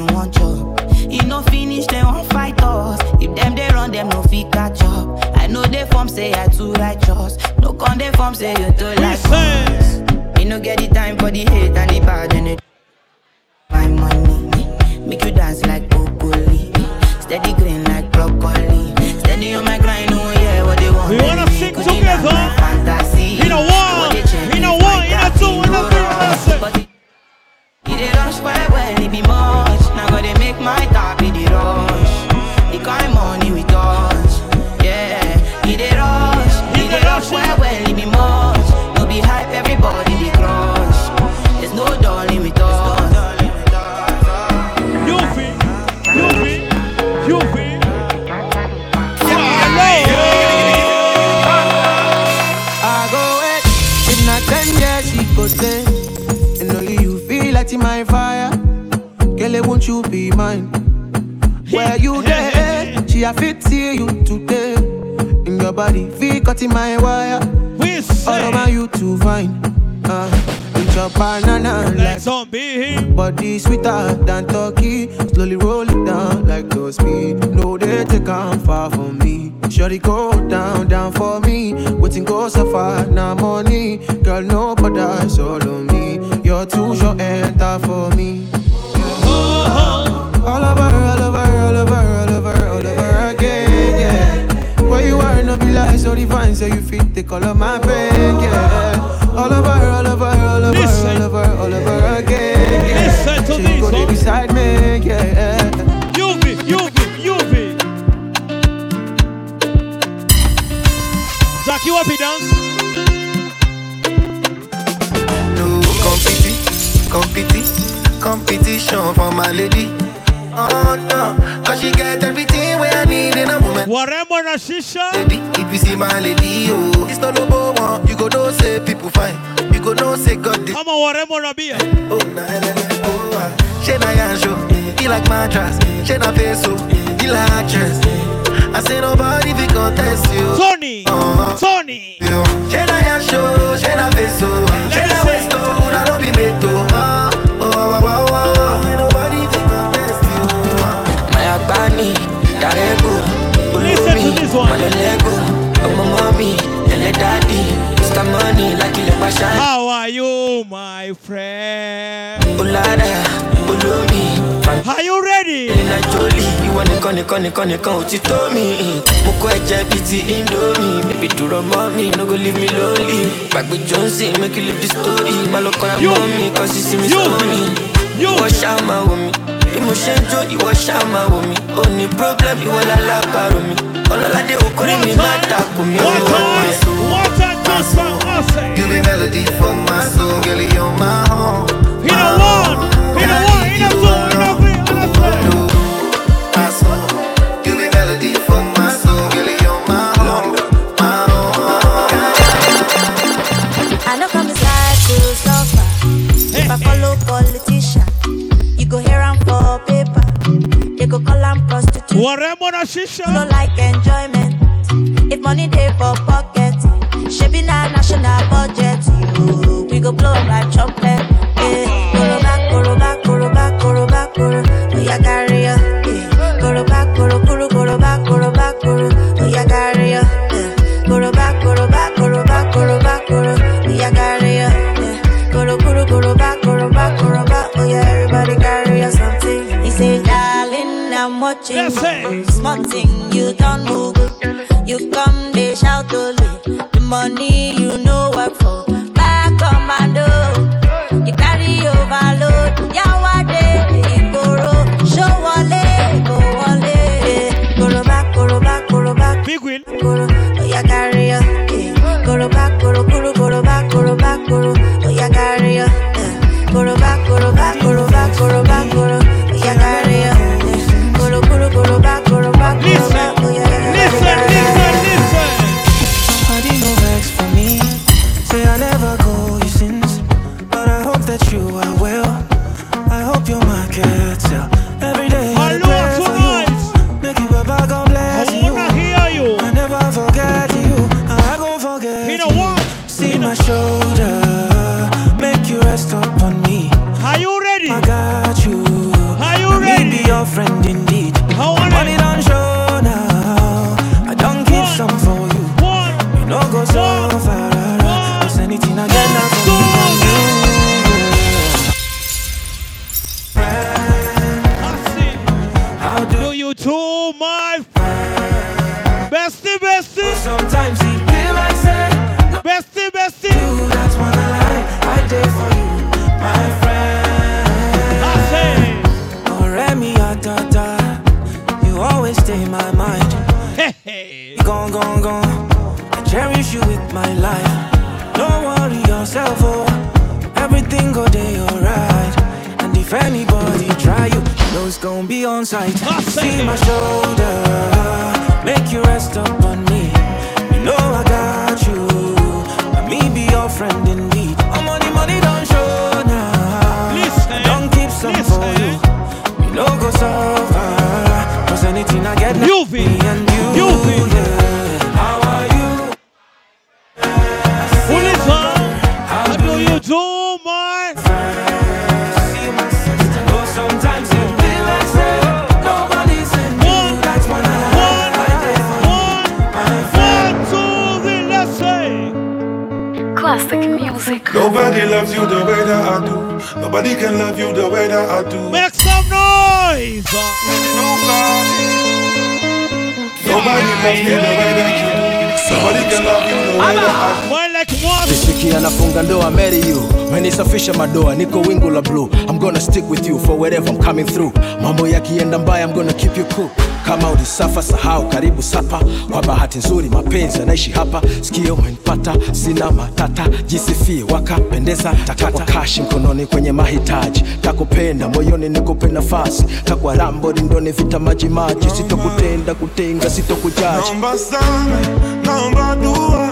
kupendeza, takwa kashi mkononi kwenye mahitaji, takupenda moyoni nikupe nafasi, takwa rambo rindoni vita maji maji, sitokutenda kutenga, sitokujaji. Naomba sana, naomba dua,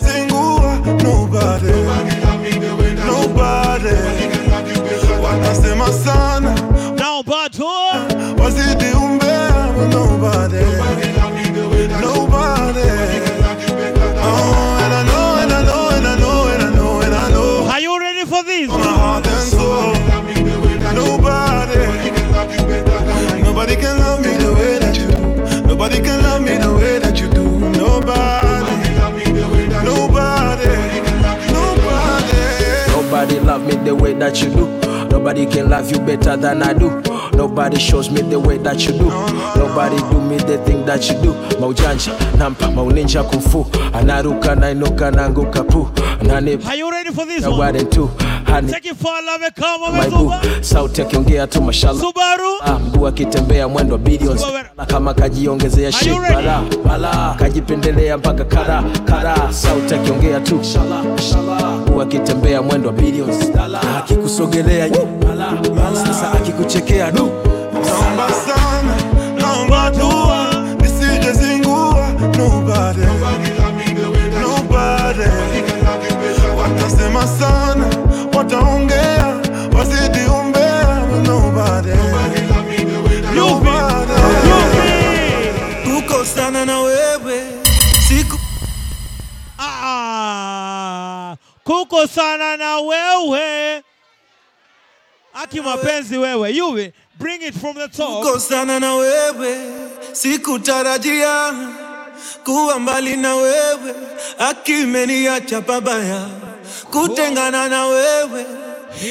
zingua nobody, nobody, wanasema nobody way that you do. Nobody can love you better than I do. Nobody shows me the way that you do. Nobody do me the thing that you do. Maujanja, nampa, maulinja kufu. Anaruka, nainuka, nanguka pu. Nani, Are you ready for this one? Two. Hani, Take for love, kama maibu. Sauti akiongea tu mashallah. Subaru. Ah, mguu akitembea mwendo billions. Subaru. Kama kajiongezea shit bala bala. Kajipendelea mpaka kara kara. Sauti akiongea tu. Inshallah, inshallah huku akitembea mwendo billions, akikusogelea sasa, akikuchekea du. Naomba sana, naomba dua nisijezingua nobody, nobody, nobody. Watasema sana. kukosana na wewe. Aki mapenzi wewe. Yuwe bring it from the top. Kukosana na wewe. Sikutarajia, kuwa mbali na wewe. Akimeniacha pabaya, kutengana na wewe.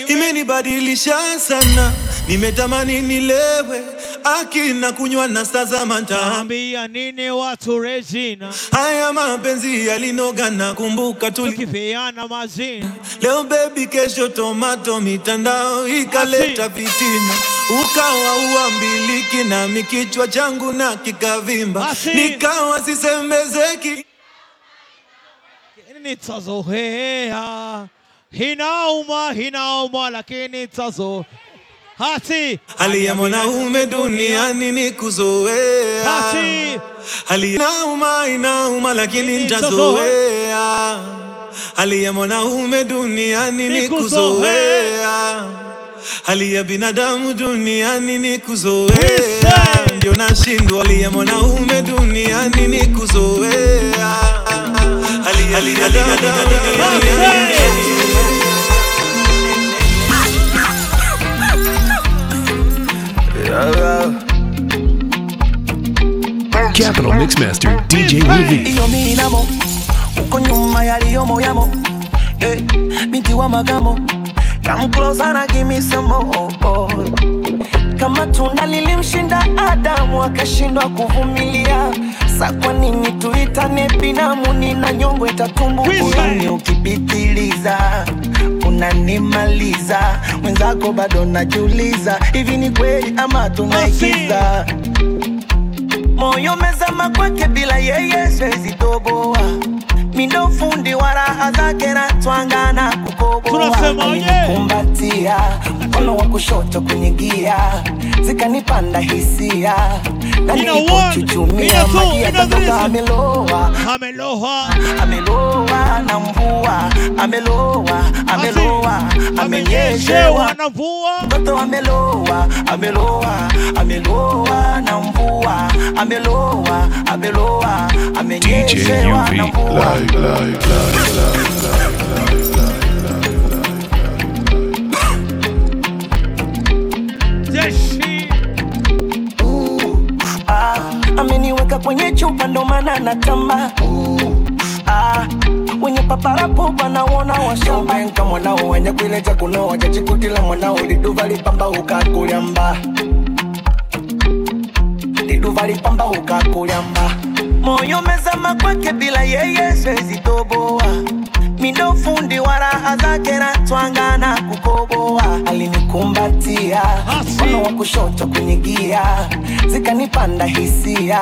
Imenibadilisha sana nimetamani nilewe akina kunywa na stazama ntaambia nini watu Regina, haya mapenzi yalinoga na kumbuka tulikifiana mazina, leo bebi kesho tomato, mitandao ikaleta fitina, ukawa uambiliki na mikichwa changu na kikavimba, nikawa sisemezeki, nitazohea. Hinauma hinauma, lakini tazohea hati. Hali ya mwanaume duniani ni kuzoea. Hati. hali inauma inauma lakini nitazoea. hali ya mwanaume duniani ni kuzoea. hali ya binadamu duniani ni kuzoea. Ndio nashindwa. Hali ya mwanaume duniani ni kuzoea binadamu Capital Mixmaster DJ UV. iyo eh, binti wa magamo Come closer na give me some more kama tunda lilimshinda Adamu akashindwa kuvumilia, sa kwa nini tuitane binamu? Nina nyongo itatumbuani ukipitiliza? Unanimaliza, mwenzako bado najiuliza, hivi ni kweli ama tunaigiza? Moyo mezama kwake bila yeye siwezi toboa, mindo fundi wa raha zake na twanga na kukoboa, mkono wa kushoto kwenye gia, zikanipanda hisia. Na Ina one, nilipochuchumia maji ina ameloa ameloa ameloa na mvua ameloa ameloa amenyeshewa. Na mvua. Mtoto ameloa ameloa ameloa na mvua. Ameloa ameloa amenyeshewa na mvua ameniweka kwenye chupa ndo maana natamba. Ah, wenye paparapo wanaona washambenka mwanao wenye kuileja kunoa chachikutila mwanao liduva lipamba ukakulyamba liduva lipamba ukakulyamba moyo mezama kwake bila yeye siwezi toboa mindo fundi wa raha zake na twanga na kukoboa. Alinikumbatia mkono wa kushoto kwenye gia zikanipanda hisia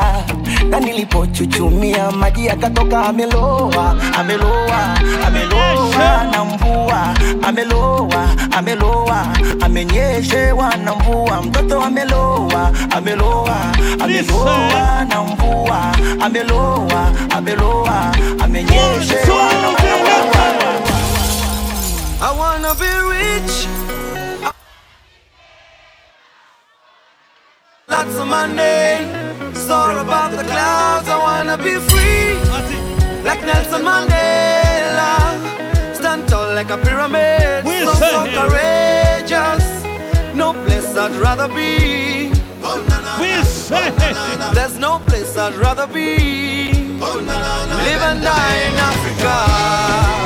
na nilipochuchumia maji yakatoka ameloa ameloa ameloa na mvua ameloa ameloa amenyeshewa na mvua mtoto ameloa ameloa ameloa na mvua ameloa ameloa amenyeshewa na mvua I wanna be rich. Lots of money. Soar above the clouds. I wanna be free. Like Nelson Mandela. Stand tall like a pyramid. So, so courageous. No place I'd rather be. There's no place I'd rather be. Live and die in Africa.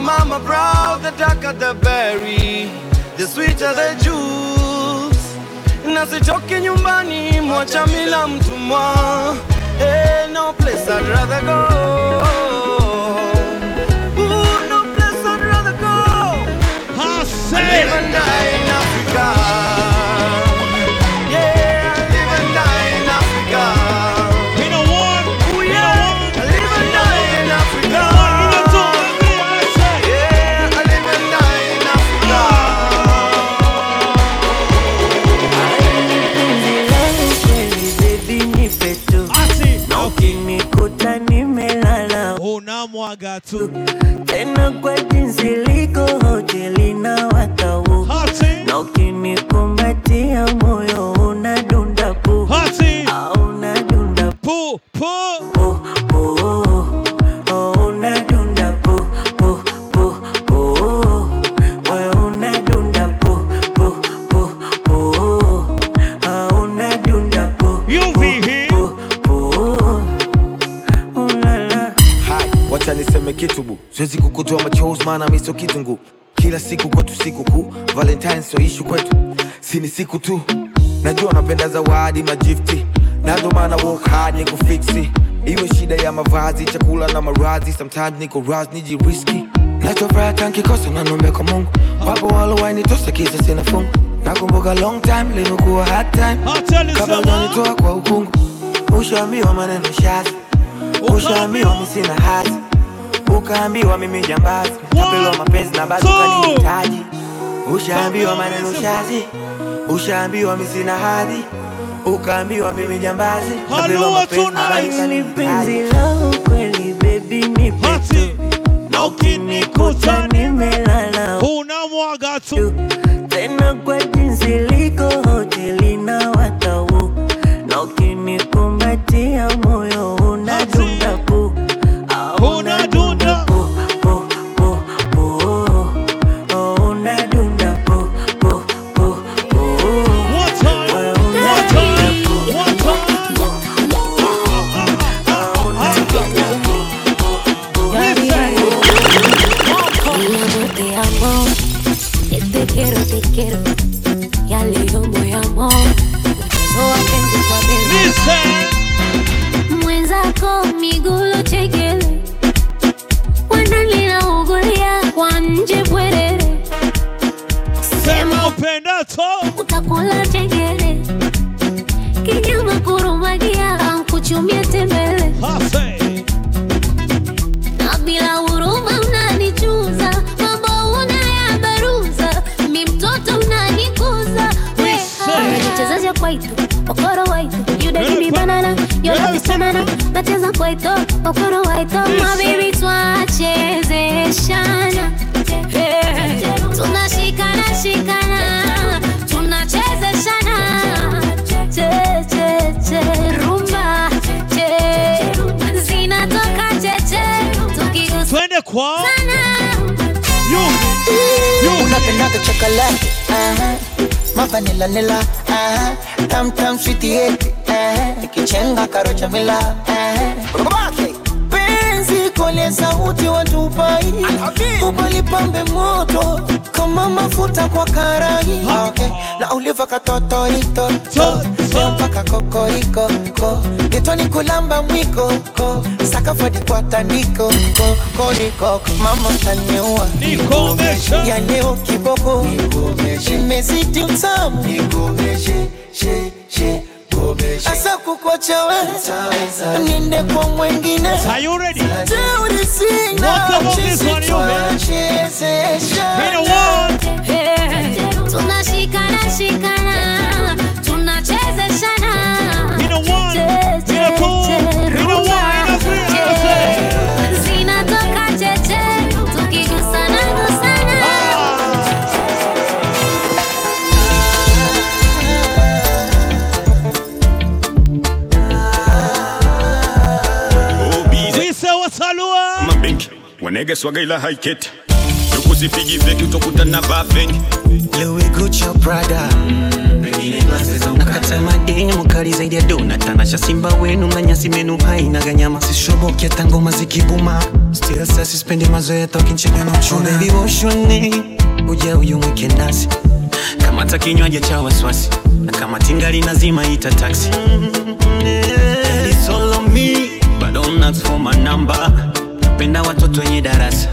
Mama proud. The darker the berry, the sweeter the juice. Na sichoki nyumbani mwacha mila mtumwa. Hey, no place I'd rather go. Ooh, no place I'd rather go. I live and die in Africa nimelala tu. Tena kwa jinsi liko hoteli na watau na ukinikumbatia moyo unadunda pu. Au unadunda dunda pu pu. pu. oh, kutoa machozi maana miso kitungu kila siku kwetu siku kuu valentine so ishu kwetu. Si ni siku tu. Najua napenda zawadi majifti. Na ndo maana work hard ni kufiksi iwe shida ya mavazi chakula na maradhi, sometimes niko ras nijiriski nachofuraha tankikosa nanombe kwa mungu. Wapo walowainitosa kisa sina fungu. Nakumbuka long time limekuwa hard time. Kabla kwa ukungu. Ushaamiwa maneno shazi ushaamiwa misina hazi ukaambiwa mimi jambazi. Tapelwa mapenzi na bado ukanihitaji. Ushaambiwa maneno shazi ushaambiwa mimi sina hadhi. Ukaambiwa mimi jambazi. Tapelwa mapenzi na bado ukanihitaji. Langu kweli baby nipe na ukinikuta nimelala unamwaga tu. Tena kwa jinsi liko hoteli na watau na ukinikumbatia moyo unadunda pu waito wakoro waito. Mabibi twachezeshana tunashikana shikana. Tunachezeshana rumba. Zinatoka cheche tukigusana kwa yo. Yo. Unapenda chocolate uh eti ikichenga karocha mila penzi kole sauti watupai upalipambe moto kama mafuta kwa karai. Okay. na uliva katotoitoto mpaka kokoriko ko. Getoni kulamba mwiko ko. Sakafadi kwa tandiko ko. Koriko mama taniua ya leo kiboko. Imezidi utamu asa kukochawe ninde kwa mwengine. Are you ready? teuri sina. What about this one, you man? Hit a one. tunashikana shikana. Tunachezeshana mabenki wanege swaga ila haiketi tukusipigi feki utokutana vafengi Louis nakata zaidi ya dona tanasha simba wenu manyasi menu haina ganyama. Sishoboki hata ngoma zikibuma. Still sispendi mazoea tokinchega na uchuna. Baby woshoni uja uyumwike nasi kama ta kinywaji cha wasiwasi. Na kama tingali nazima ita taxi. It's all on me. But don't ask for my number penda watoto wenye darasa.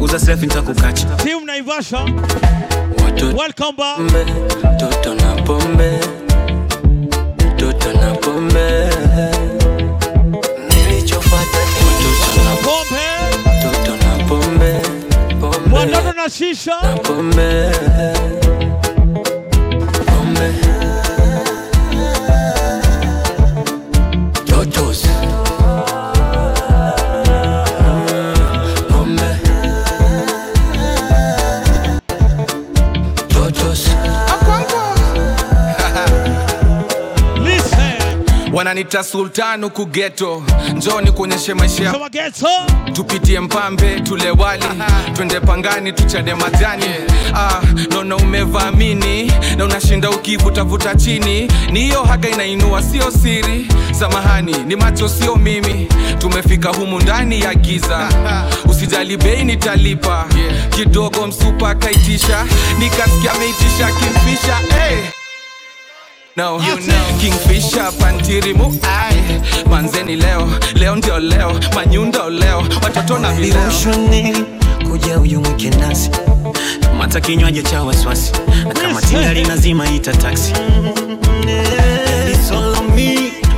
Uza selfie nitakukacha. Team Naivasha. Welcome back. mtoto na pombe mtoto na pombe. Nilichofuata mtoto na pombe. Mtoto na pombe Pombe. Watoto na shisha. Pombe Pombe wananita sultanu kugeto, geto njoni kuonyeshe maisha tupitie mpambe tule wali. Twende pangani tuchade majani. Ah, naona umevamini. Na unashinda ukivutavuta chini. Ni hiyo haga inainua sio siri. Samahani ni macho sio mimi. Tumefika humu ndani ya giza. [laughs] Usijali bei nitalipa. Kidogo msupa akaitisha nikasikia ameitisha kimpisha hey. No, you know. Kingfisher pantirimu ai. Manzeni leo leo ndio leo manyundo leo watoto na vileo kuja huyu mweke nasi. Mata kinywaji cha waswasi kama tinga linazima ita taxi.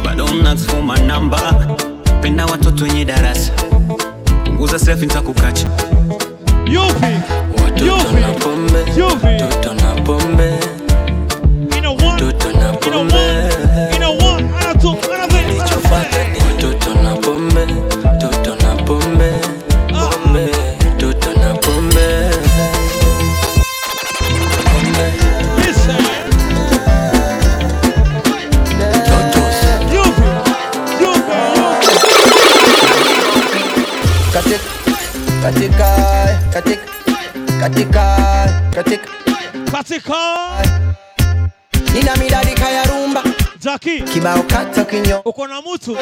Bado mnasoma namba. Penda watoto wenye darasa. Punguza self nitakukacha. Yupi? Yupi? yupi? Yupi katika katika katika katika. katika nina midadika ya rumba. Jaki kibao kata kinyo. Uko na mtu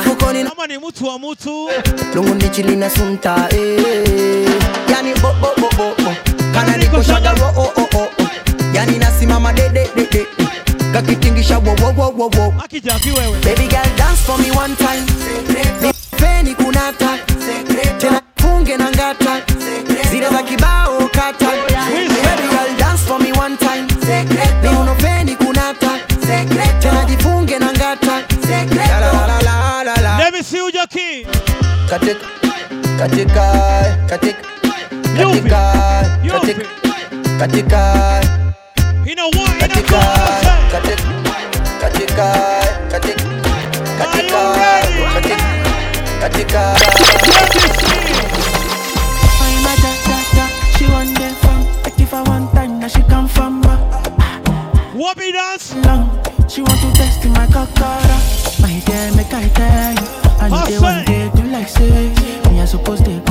mfukoni kama ni mtu wa mtu lungu ndichili na sunta eh. yani bo bo bo bo bo. Kana niko shaga ro oh oh oh yani nasimama de de de de. Kakitingisha wo wo wo wo wo. Akijaki wewe. Baby girl dance for me one time. Nipeni kunata katika katika katika katika katika katika ina one katika katika katika katika katika katika katika I'm a da da da. She want them from. Like if I want time, now she come from. What be dance? Long. She want to test in my kakara. My dear, make I tell you. I need they one day do like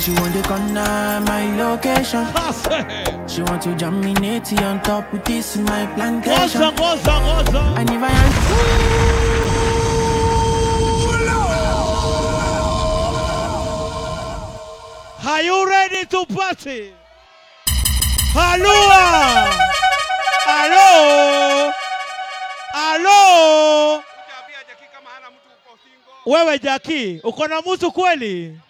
she want the corner, my location. She want to jam me natty on top with this in my plantation. Goza. And if I Are you ready to party? Halua! Halo! Halo! Wewe Jaki, uko na mtu kweli?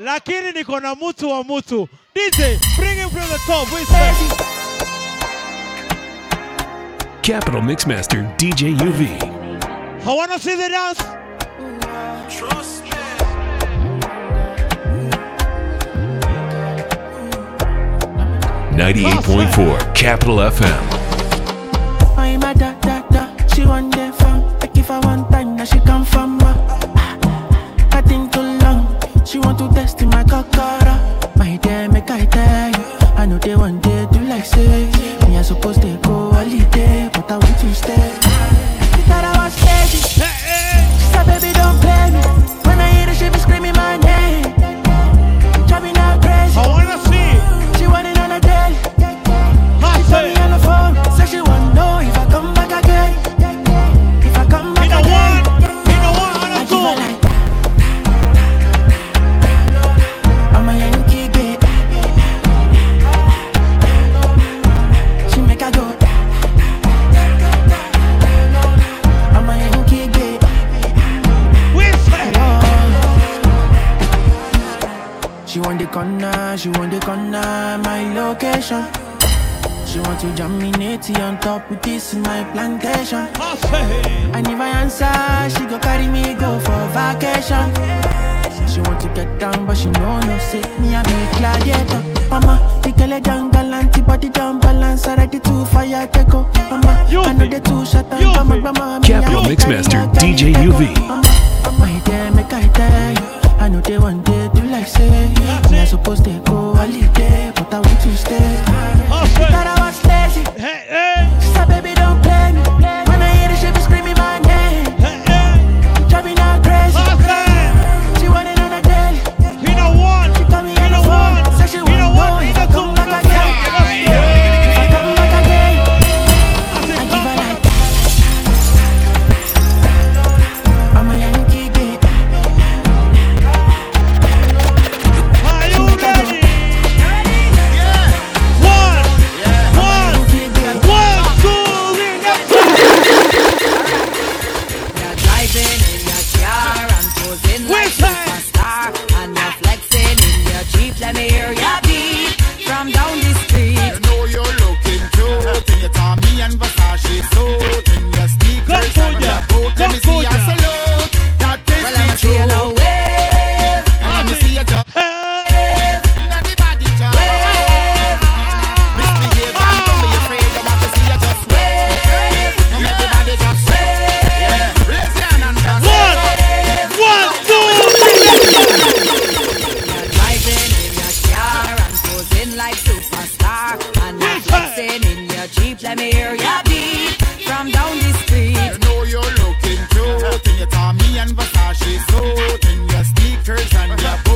Lakini niko na mtu wa mtu. DJ, bring him from the top. We say. Capital Mixmaster DJ UV. I wanna see the dance. Trust me. 98.4 Capital FM. I'm a da da da. She want them from. Like if I want time, now she come from. She want to test in my kakara. My dear, make I tell you. I know they want day do like say. Me I suppose to go holiday, but I want to stay. Corner, she want the corner, my location. She want to jam me natty on top with this my plantation. And if I answer, she go carry me go for vacation. She want to get down, but she know no say me I be gladiator. Mama, the girl a down galant, body down balance, ready to fire take go. Mama, I know the two shot and come on, mama. me, Capital I Mixmaster DJ UV. my dear, make I tell you. I know they want to do like say Me I suppose they go holiday But I want to stay Thought I was lazy She said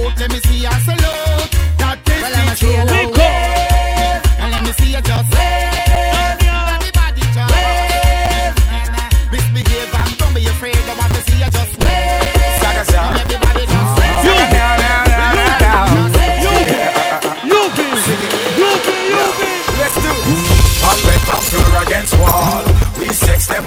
Let me see your salute.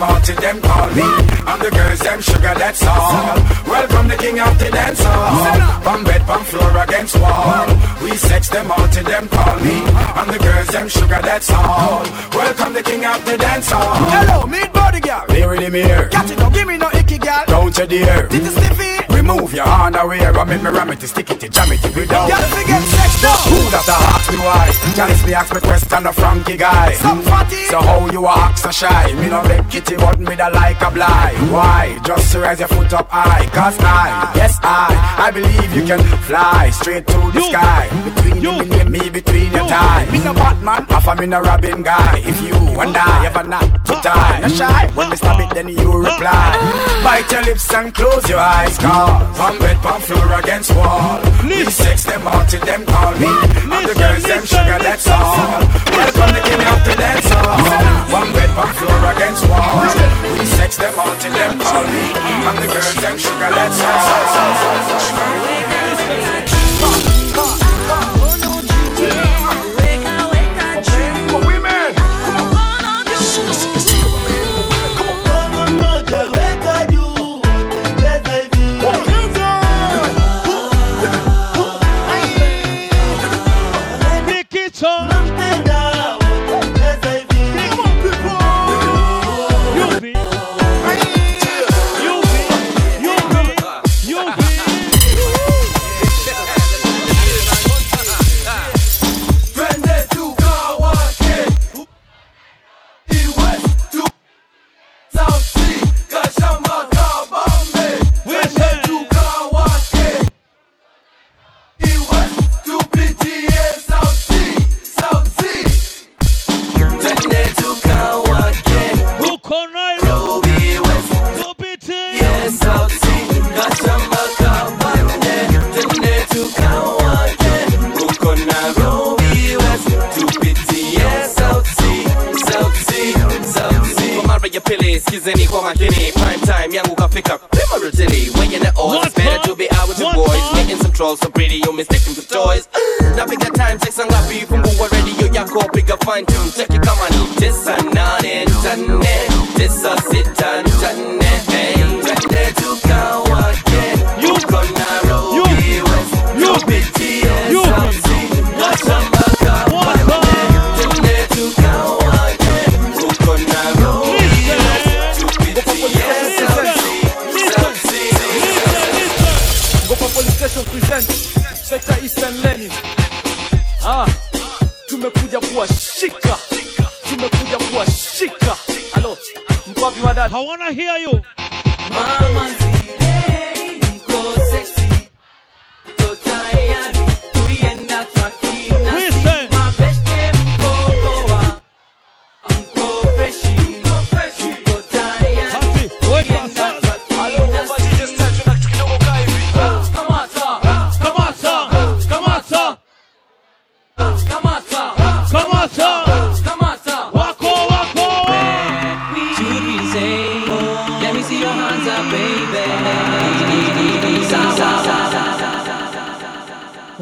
Sex them call me. And the girls them sugar, that's all. Welcome the king of the dance hall. One bed, one floor against wall. We sex them out till them call me. And the girls them sugar, that's all. Welcome the king of the dance hall. Hello, meet body girl. Here in the mirror. Catch it, don't give me no icky girl. Don't you dare. Titty stiffy. Remove your underwear and make me ram it, stick it, to jam it without. Girl, if you get sex down. Who that a ask me why? Can it's me ask me question a Frankie guy? Some fatty. So how you a act so shy? Me no make kitty but me da like a blind. Why? Just raise your foot up high. Cause I, yes I, I believe you can fly straight to the sky. Between you, me, and me between your thighs. Me no Batman, half a me no Robin guy. If you and I ever not to tie, no shy. When me stop it, then you reply. Ah. Bite your lips and close your eyes. Cause one bed, one floor against wall. We sex them out till them call me. And the girls them sugar, that's all. Welcome the king of the dance hall. One bed, one floor against wall. We sex them out till them call me. And the girls them sugar, that's Twende so pretty you mistake them for toys napiga time check saa ngapi fungua radio pick a fine tune. Cheki kama ni tisa nane nane tisa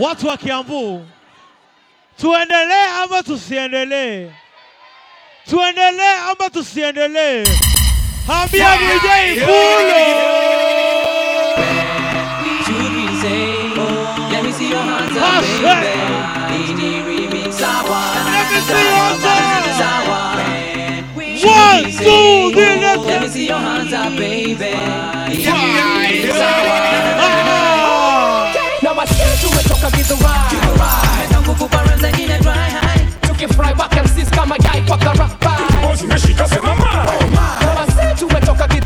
watu wa Kiambu, tuendelee ama tusiendelee? Tuendelee ama tusiendelee? Hambia DJ Kulo. kutoka kidhurai meza nguvu bara zengine dry tukifurahi wakamsis kama yai kwa karafai zimeshika semama kama si tumetoka kidhurai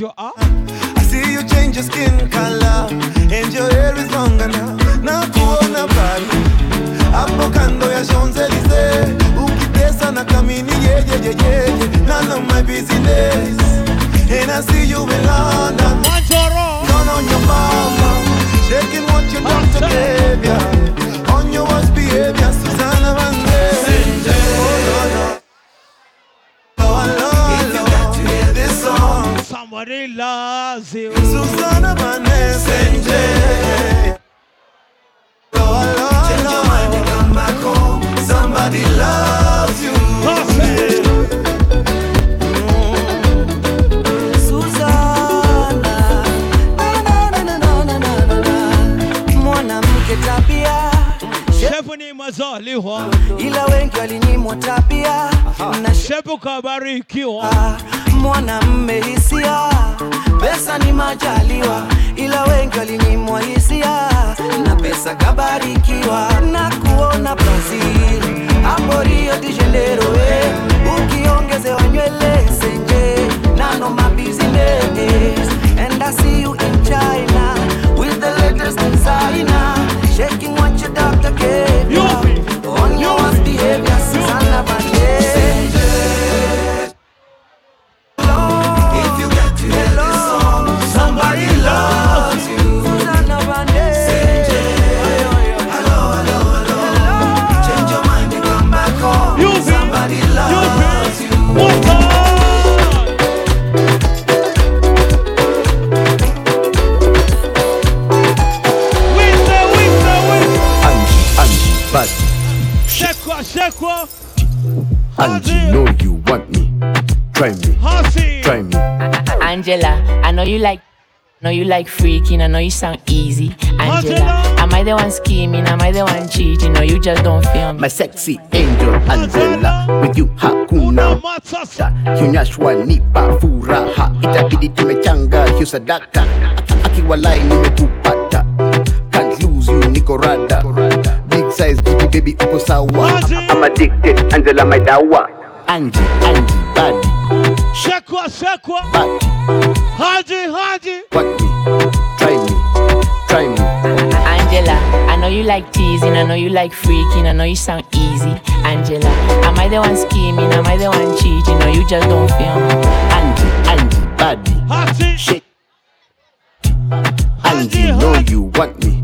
your Shepu ni mazaliwa, ila wengi walinyimwa tabia. Na shepu kabarikiwa. Ah, Mwanamme hisia, pesa ni majaliwa, ila wengi walinyimwa hisia. Na pesa kabarikiwa. Na kuona Brazil. Hapo Rio de Janeiro, eh, ukiongezewa nywele senje. Nano mabizinesi, and I see you in China. the latest designer. Shaking what your doctor gave you. On your behavior, Susanna And you know you want me. Try me. Hussy. Try me. Angela, I know you like. Know you like freaking, I know you sound easy. Angela, am I the one scheming? Am I the one cheating? Or you just don't feel me? My sexy angel Angela, with you hakuna matata. Kionyeshwa nipa furaha, itabidi tumechanga hiyo sadaka. Akiwalai nimekupata, can't lose you, niko rada. Big size, baby, baby, uko sawa. I'm addicted, Angela, my dawa. Angie, Angie, body, Shekwa, shekwa. body, Haji, haji. want me, try me, try me. Angela, I know you like teasing, I know you like freaking, I know you sound easy. Angela, am I the one scheming? Am I the one cheating? Or you just don't feel me? Angie, Angie, body, shake. Angie, know you want me,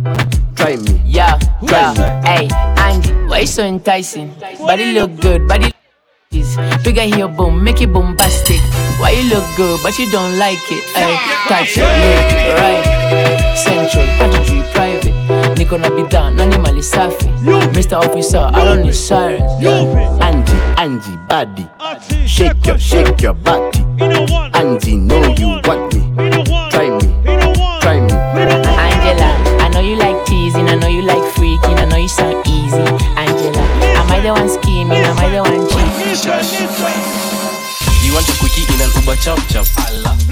try me, Yeah, try yeah. Hey, Angie, why you so enticing? Body look good, body is bigger here, boom, make it bombastic. Why you look good, but you don't like it? Hey, touch it, look right. Central, Patrick private. Niko na bidhaa nani mali safi Mr. Officer, I don't need sirens Angie, Angie, body, shake your, shake your body. Angie, know you want me, try me, try me. Angela, teasing, I know you like freaking, I know you sound easy. Angela, am I the one scheming? Am I the one cheating? You want a quickie in an Uber chap chap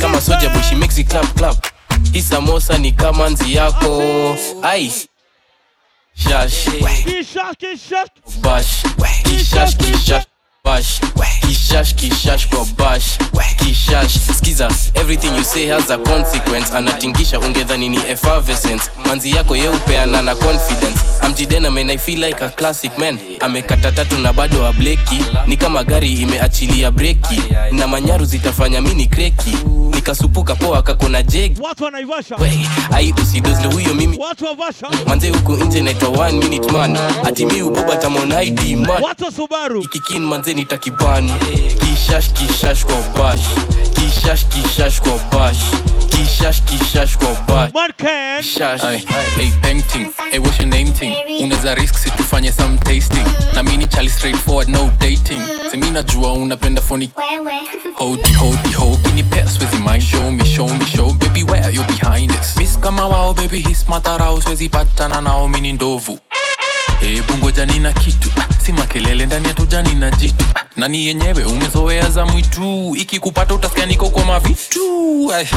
Kama soja boy she makes it clap clap. Hii samosa ni kama nzi yako Ai Shash Kishash, kishash. Bash. Kishash kishash Bash. Kishash kishash kwa bash. Kishash Skiza. Everything you say has a consequence. Anatingisha ungedhani ni effervescence. Manzi yako yeupeana na confidence. Amjidena man I feel like a classic man. Amekata tatu na bado ableki Ni kama gari imeachilia breki. Na manyaru zitafanya mini kreki. Nikasupuka poa kakona jegi. Watu wa Ai usidozle huyo mimi. Wa manze huku nje naitwa one minute man. Ati mi uboba tamona man. Watu wa Subaru. kibani kishash kishash kwa bash kishash kishash kwa bash kishash kishash kwa bash. Kishash. Hey, painting, hey, what's your name thing? Unaweza risk si tufanye some tasting. Na mini chali straightforward, no dating. Semi najua unapenda phony. Hodi, hodi, ho, kini pesa with my Show me, show me, show baby where you behind this. Miss kama wao baby, his matarao siwezi patana nao mini ndovu. Hebu jani na kitu. Ah, si makelele ndani ya tujani na jitu. Ah, nani yenyewe? Umezoea za mwitu. Ikikupata utasikia niko kwa mavitu.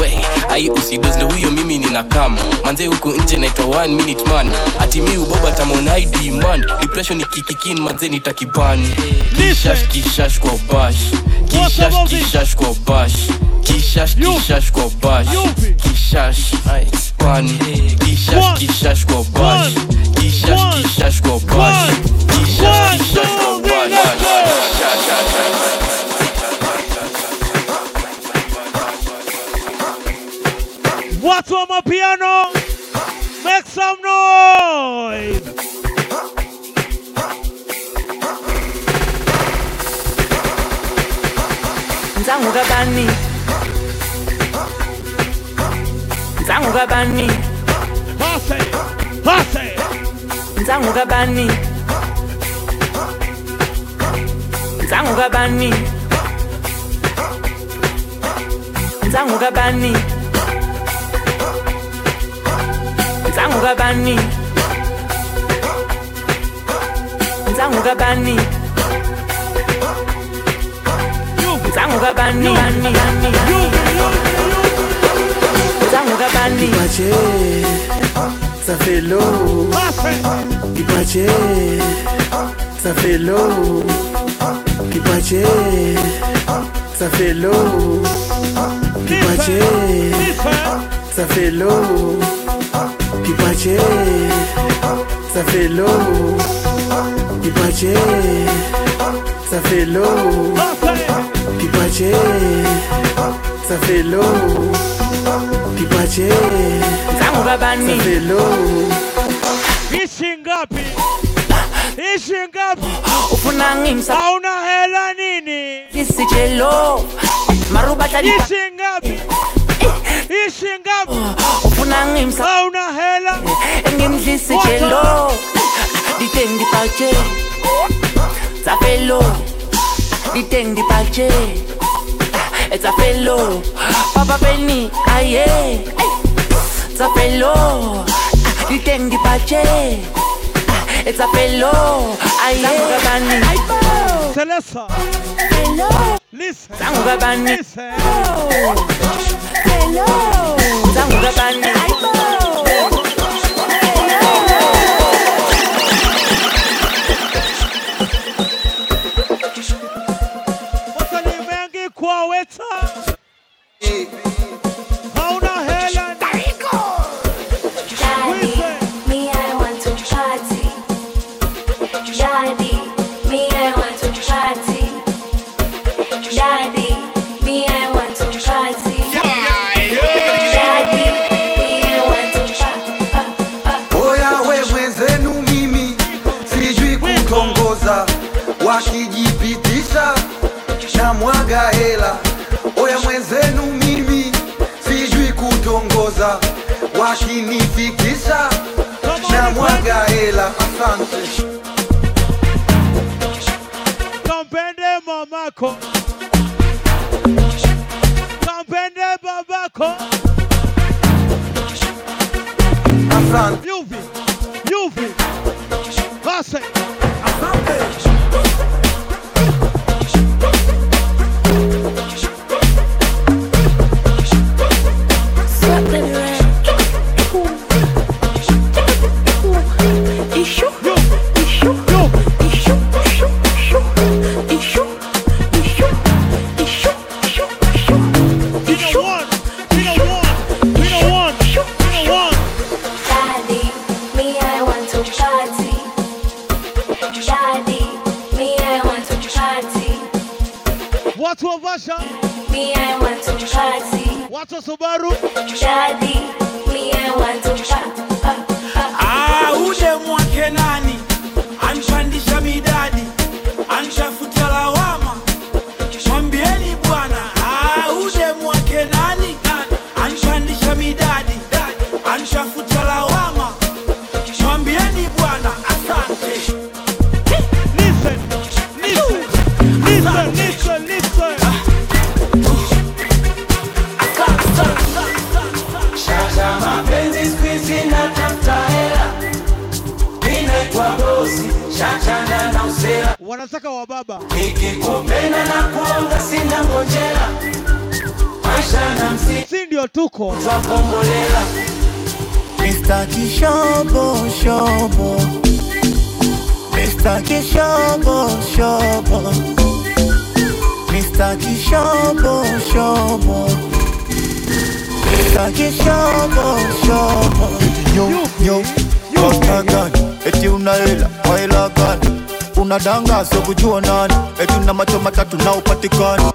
We, ai usidozle huyo mimi nina kama manze huku nje naitwa one minute man. Ati mi uboba tamona ID man depression ikikikin manze nitakibani kishash kishash kwa bash. Kishash kishash kwa bash. Kishash kishash kwa bash. Kishash pani kishash kishash kwa bash kwa bash kishash kishash kwa bash Watu wa mapiano. Make some noise. Nzangu kabani Nzangu kabani Hase. Hase. Nzangu kabani Nzangu kabani Nzangu kabani Nzangu kabani Nzangu kabani Nzangu kabani Nzangu kabani Kipache, ça fait l'eau. Kipache, ça fait l'eau. Kipache, ça fait l'eau. Kipache, ça fait l'eau. Kipache, ça fait l'eau. Kipache, ça fait l'eau. Kipache, ça fait l'eau. Kipache zangu babani Velo Ishi ngapi? Ishi ngapi? Ufuna ngimsa Hauna hela nini? Kisi chelo. Maruba talipa Ishi ngapi? Ishi ngapi? Ufuna ngimsa Hauna hela? Ngimdlisi chelo. Diteng dipache Zafelo Diteng dipache Tafelo, Papa Penny, aye, Tafelo, diteng di pache, Tafelo, aye, ah, Gabani, Celessa, Hello, listen, Sangu Gabani, Hello, Hello, Sangu better. washinifikisha na mwaga hela. Asante, kampende mamako, kampende babako. Asante. the gun.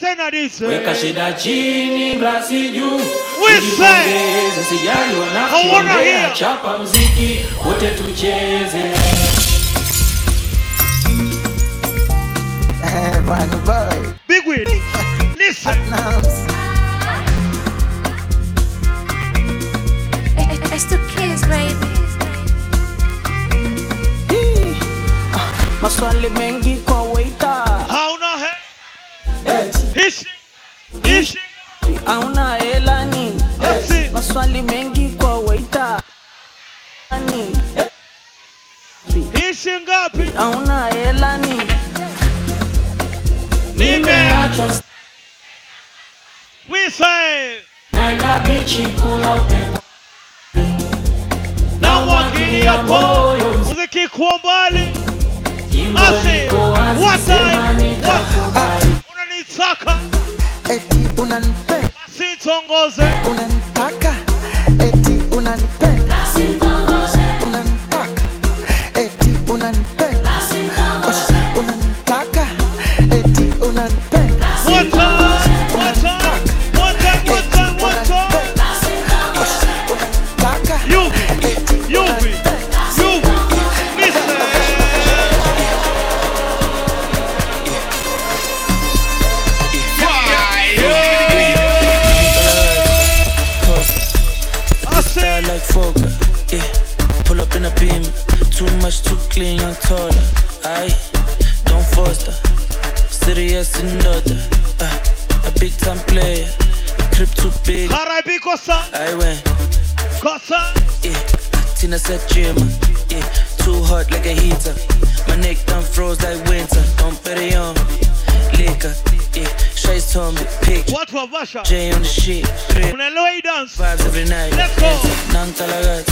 Tena dise. weka shida chini glasi juu We tujipongeze sijali Hawana wanakiongea hela. chapa mziki wote tucheze Big win. Listen. It's the kids, baby. Ah, maswali mengi hauna hela ni maswali mengi kwa waita ni Hishi ngapi? hauna hela ni Nimeachwa. We say. naenda bichi kula upepo Na mwakili ya moyo. Muziki kwa mbali. Asi. What time? What? Unanitaka. eti unanipenda Basi tongoze. unanitaka Pull up in a beam, too much, too clean, young taller. I don't foster. Serious and daughter, uh, a big time player. Crib too big. Harabi Kosa. I went. Kosa. Yeah, Tina said gym, yeah. Too hot like a heater. My neck done froze like winter. Don't bet it on. Liquor, yeah. Shades told me, picture. Watu wa Vasha. J on the shit. Three Unaelewa hii dance? vibes every night. Let's go. Nantalagat,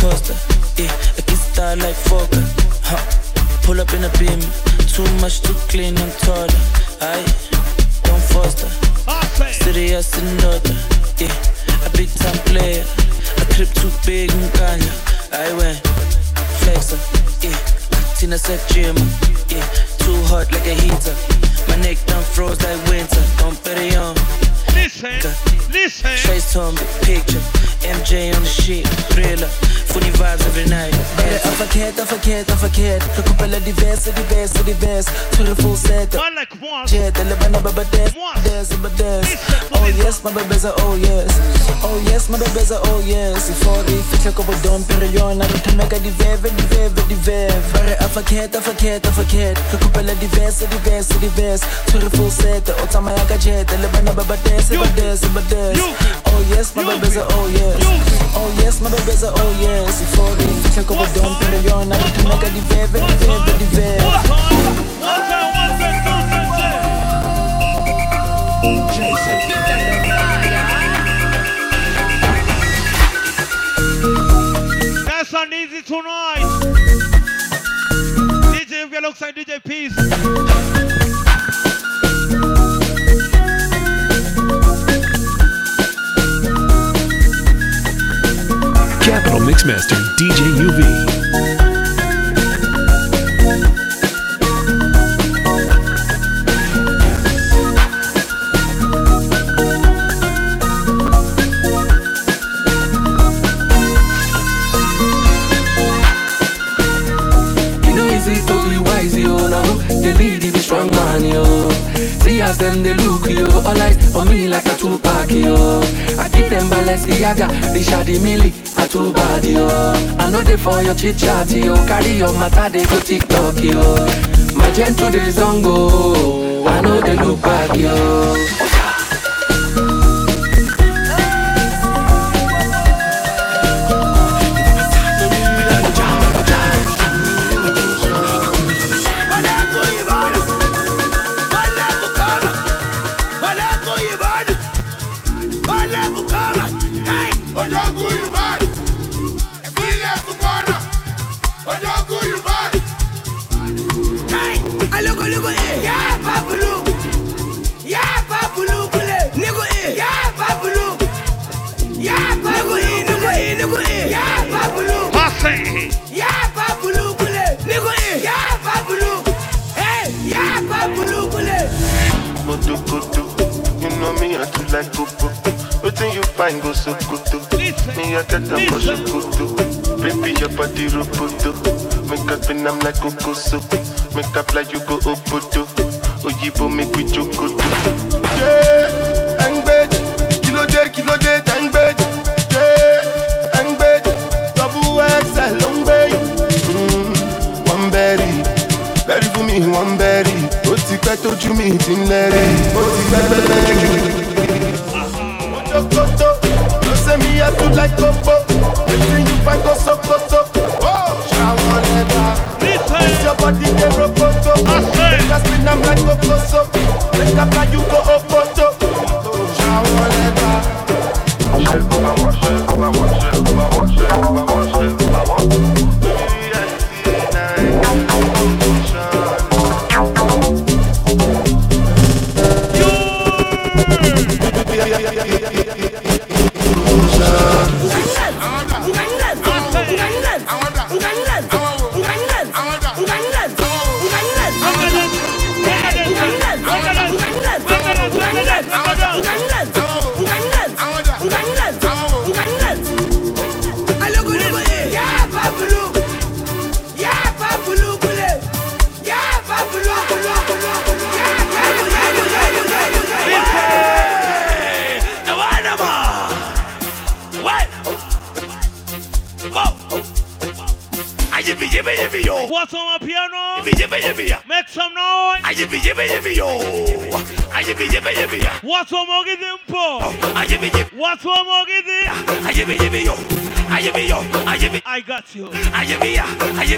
Costa, yeah. I can style like Fokker, huh. Pull up in a beam, too much, to clean, I'm taller. Aye, don't foster. Serious and daughter, yeah. A big time player. A trip too big, and Mkanya. I went flexer, yeah. Tina said gym, yeah. Too hot like a heater. My neck done froze like winter. Don't bet it on. Listen, listen. Trace on picture. MJ on the shit, thriller. Funny vibes every night. Bare er forkert, er forkert, er forkert Rekupela diverse, diverse, diverse To the full set. Man like moi. Jet, eller bana baba dance Dance, baba dance Oh yes, my baby's a oh yes. Oh yes, my baby's a oh yes. Ifori, fitla ko bodon Pero yon, narutameka diveve, diveve, diveve Bare er forkert, er forkert, er forkert Rekupela diverse, diverse, diverse To the full set O tsamaya ka jet, eller bana baba dance, baba dance, baba dance Oh yes, my baby's a oh yes. Oh yes, my baby's a oh yes Ifori, fitla ko bodon Pero yon, narutameka diveve, diveve, diveve That's on easy tonight. DJ DJ Peace. Man, yo? See as them they look, yo. All eyes on me like a Tupac, yo. I give them Balenciaga, the Shadi Milli, a too bad, yo I know they for your chit chat, yo Carry your matter, they go TikTok, yo. My gentle days on go I know they look back, yo like poopoo. Waiting you find go so good to. Me a get a for so good too. Baby your body roboto. Make up and I'm like coco so. Make up like you go obodo. Oyibo make we choco too. Yeah, hang bed. Kilo day, kilo day, hang bed. Yeah, hang bed. Double X, I long bay. Mm, one berry. Berry for me, one berry. ó ti pẹ́ tójú mi ti ń lẹ́rìí ó ti pẹ́ pẹ́pẹ́. do like Coco. Between you fight go so go so. Oh, Shawaneda. It's your body they roboto. Make us spin them like Coco so. Make up like you go Opoto. Shawaneda. Shawaneda.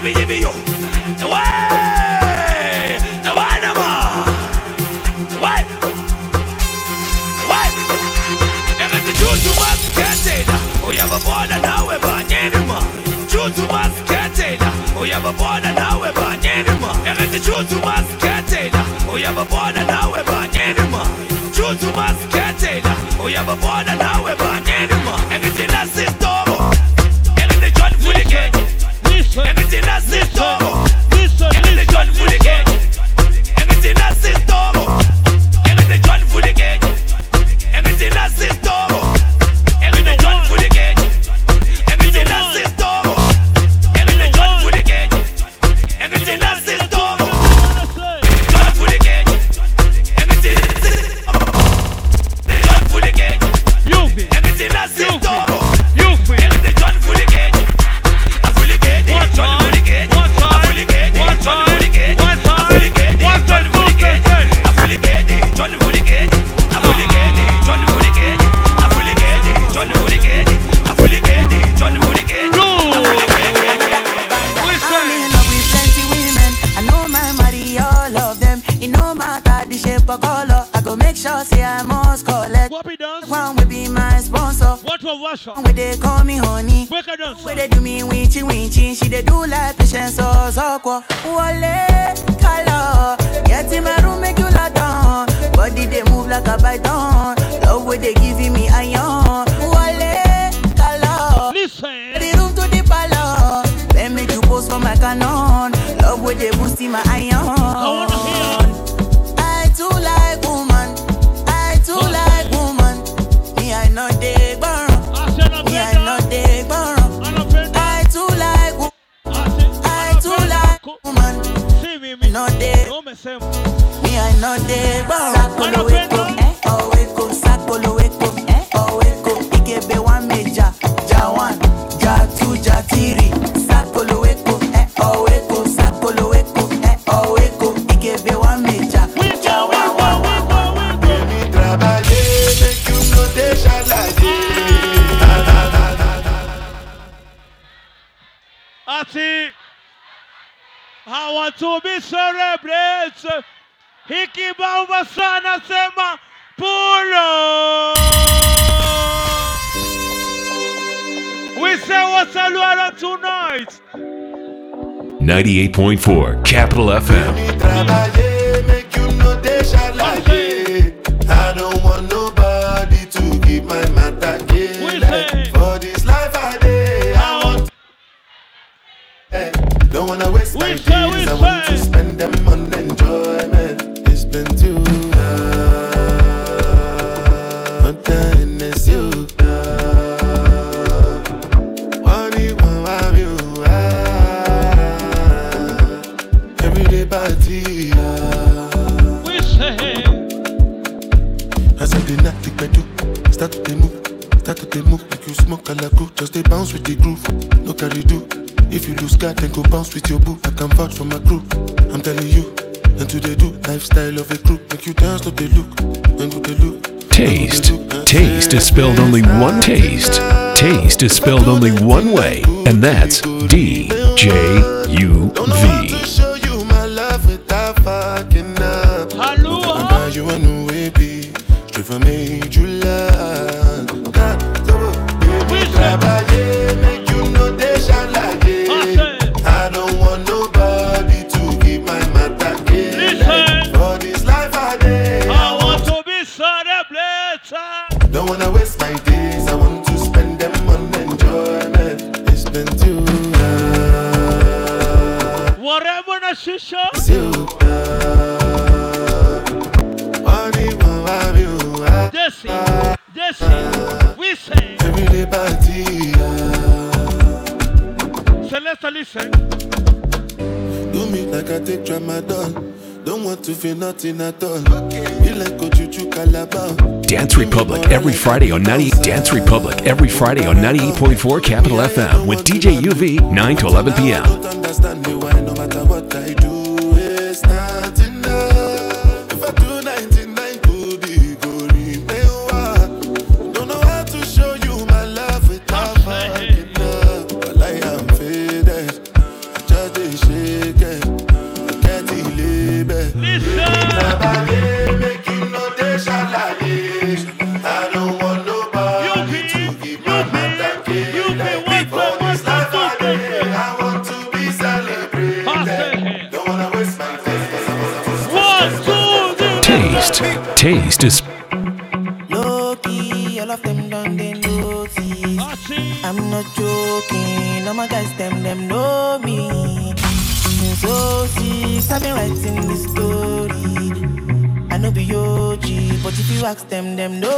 yibi yibi yo. Away! Away nama! Away! Away! Ebe ti chutu masketela, uyaba bona nawe banyenima. Chutu masketela, uyaba bona nawe banyenima. Ebe ti chutu masketela, four. Taste is I take tramadol. Don't want to feel nothing at all. Be like Ojuju Calabar. Dance Republic every Friday on 90 Dance Republic every Friday on 98.4 Capital FM with DJ UV 9 to 11 p.m. ask them, them know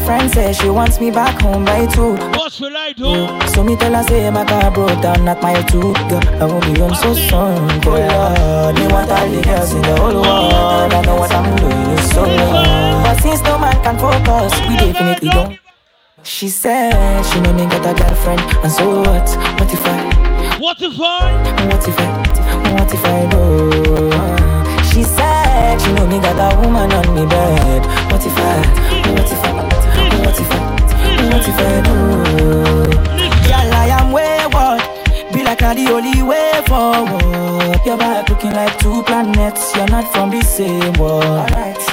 girlfriend says she wants me back home by two. What will I do? So me tell her say my car broke down at my two. Girl, I won't be on so soon. Oh Lord, me want all the girls in the whole world. I know what I'm doing is so wrong. But since no man can focus, we definitely don't. She said she know me got a girlfriend, and so what? What if I? What if I? What if I? What if I do? She said she know me got a woman on me bed. What if I? What if I? What if I? What if I do? Girl, I am wayward. Be like I'm the only way forward. Your back looking like two planets. You're not from the same world.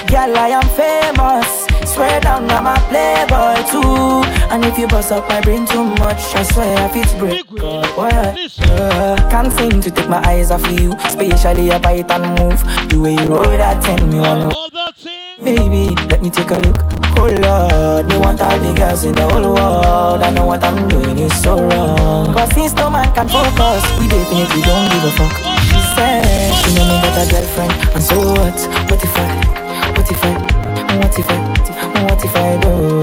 Girl, I am famous. Swear down, I'm a playboy too. And if you bust up my brain too much, I swear if it's break. God, what? Uh, can't seem to take my eyes off you, especially a bite and move. The way you roll that thing, me wanna. Baby, let me take a look. Oh Lord, they want all the girls in the whole world. I know what I'm doing is so wrong. Cause since no man can focus, we definitely don't give a fuck. She said, she know me got a girlfriend, and so what? What if I, what if I, what if I, what if I, what if I do?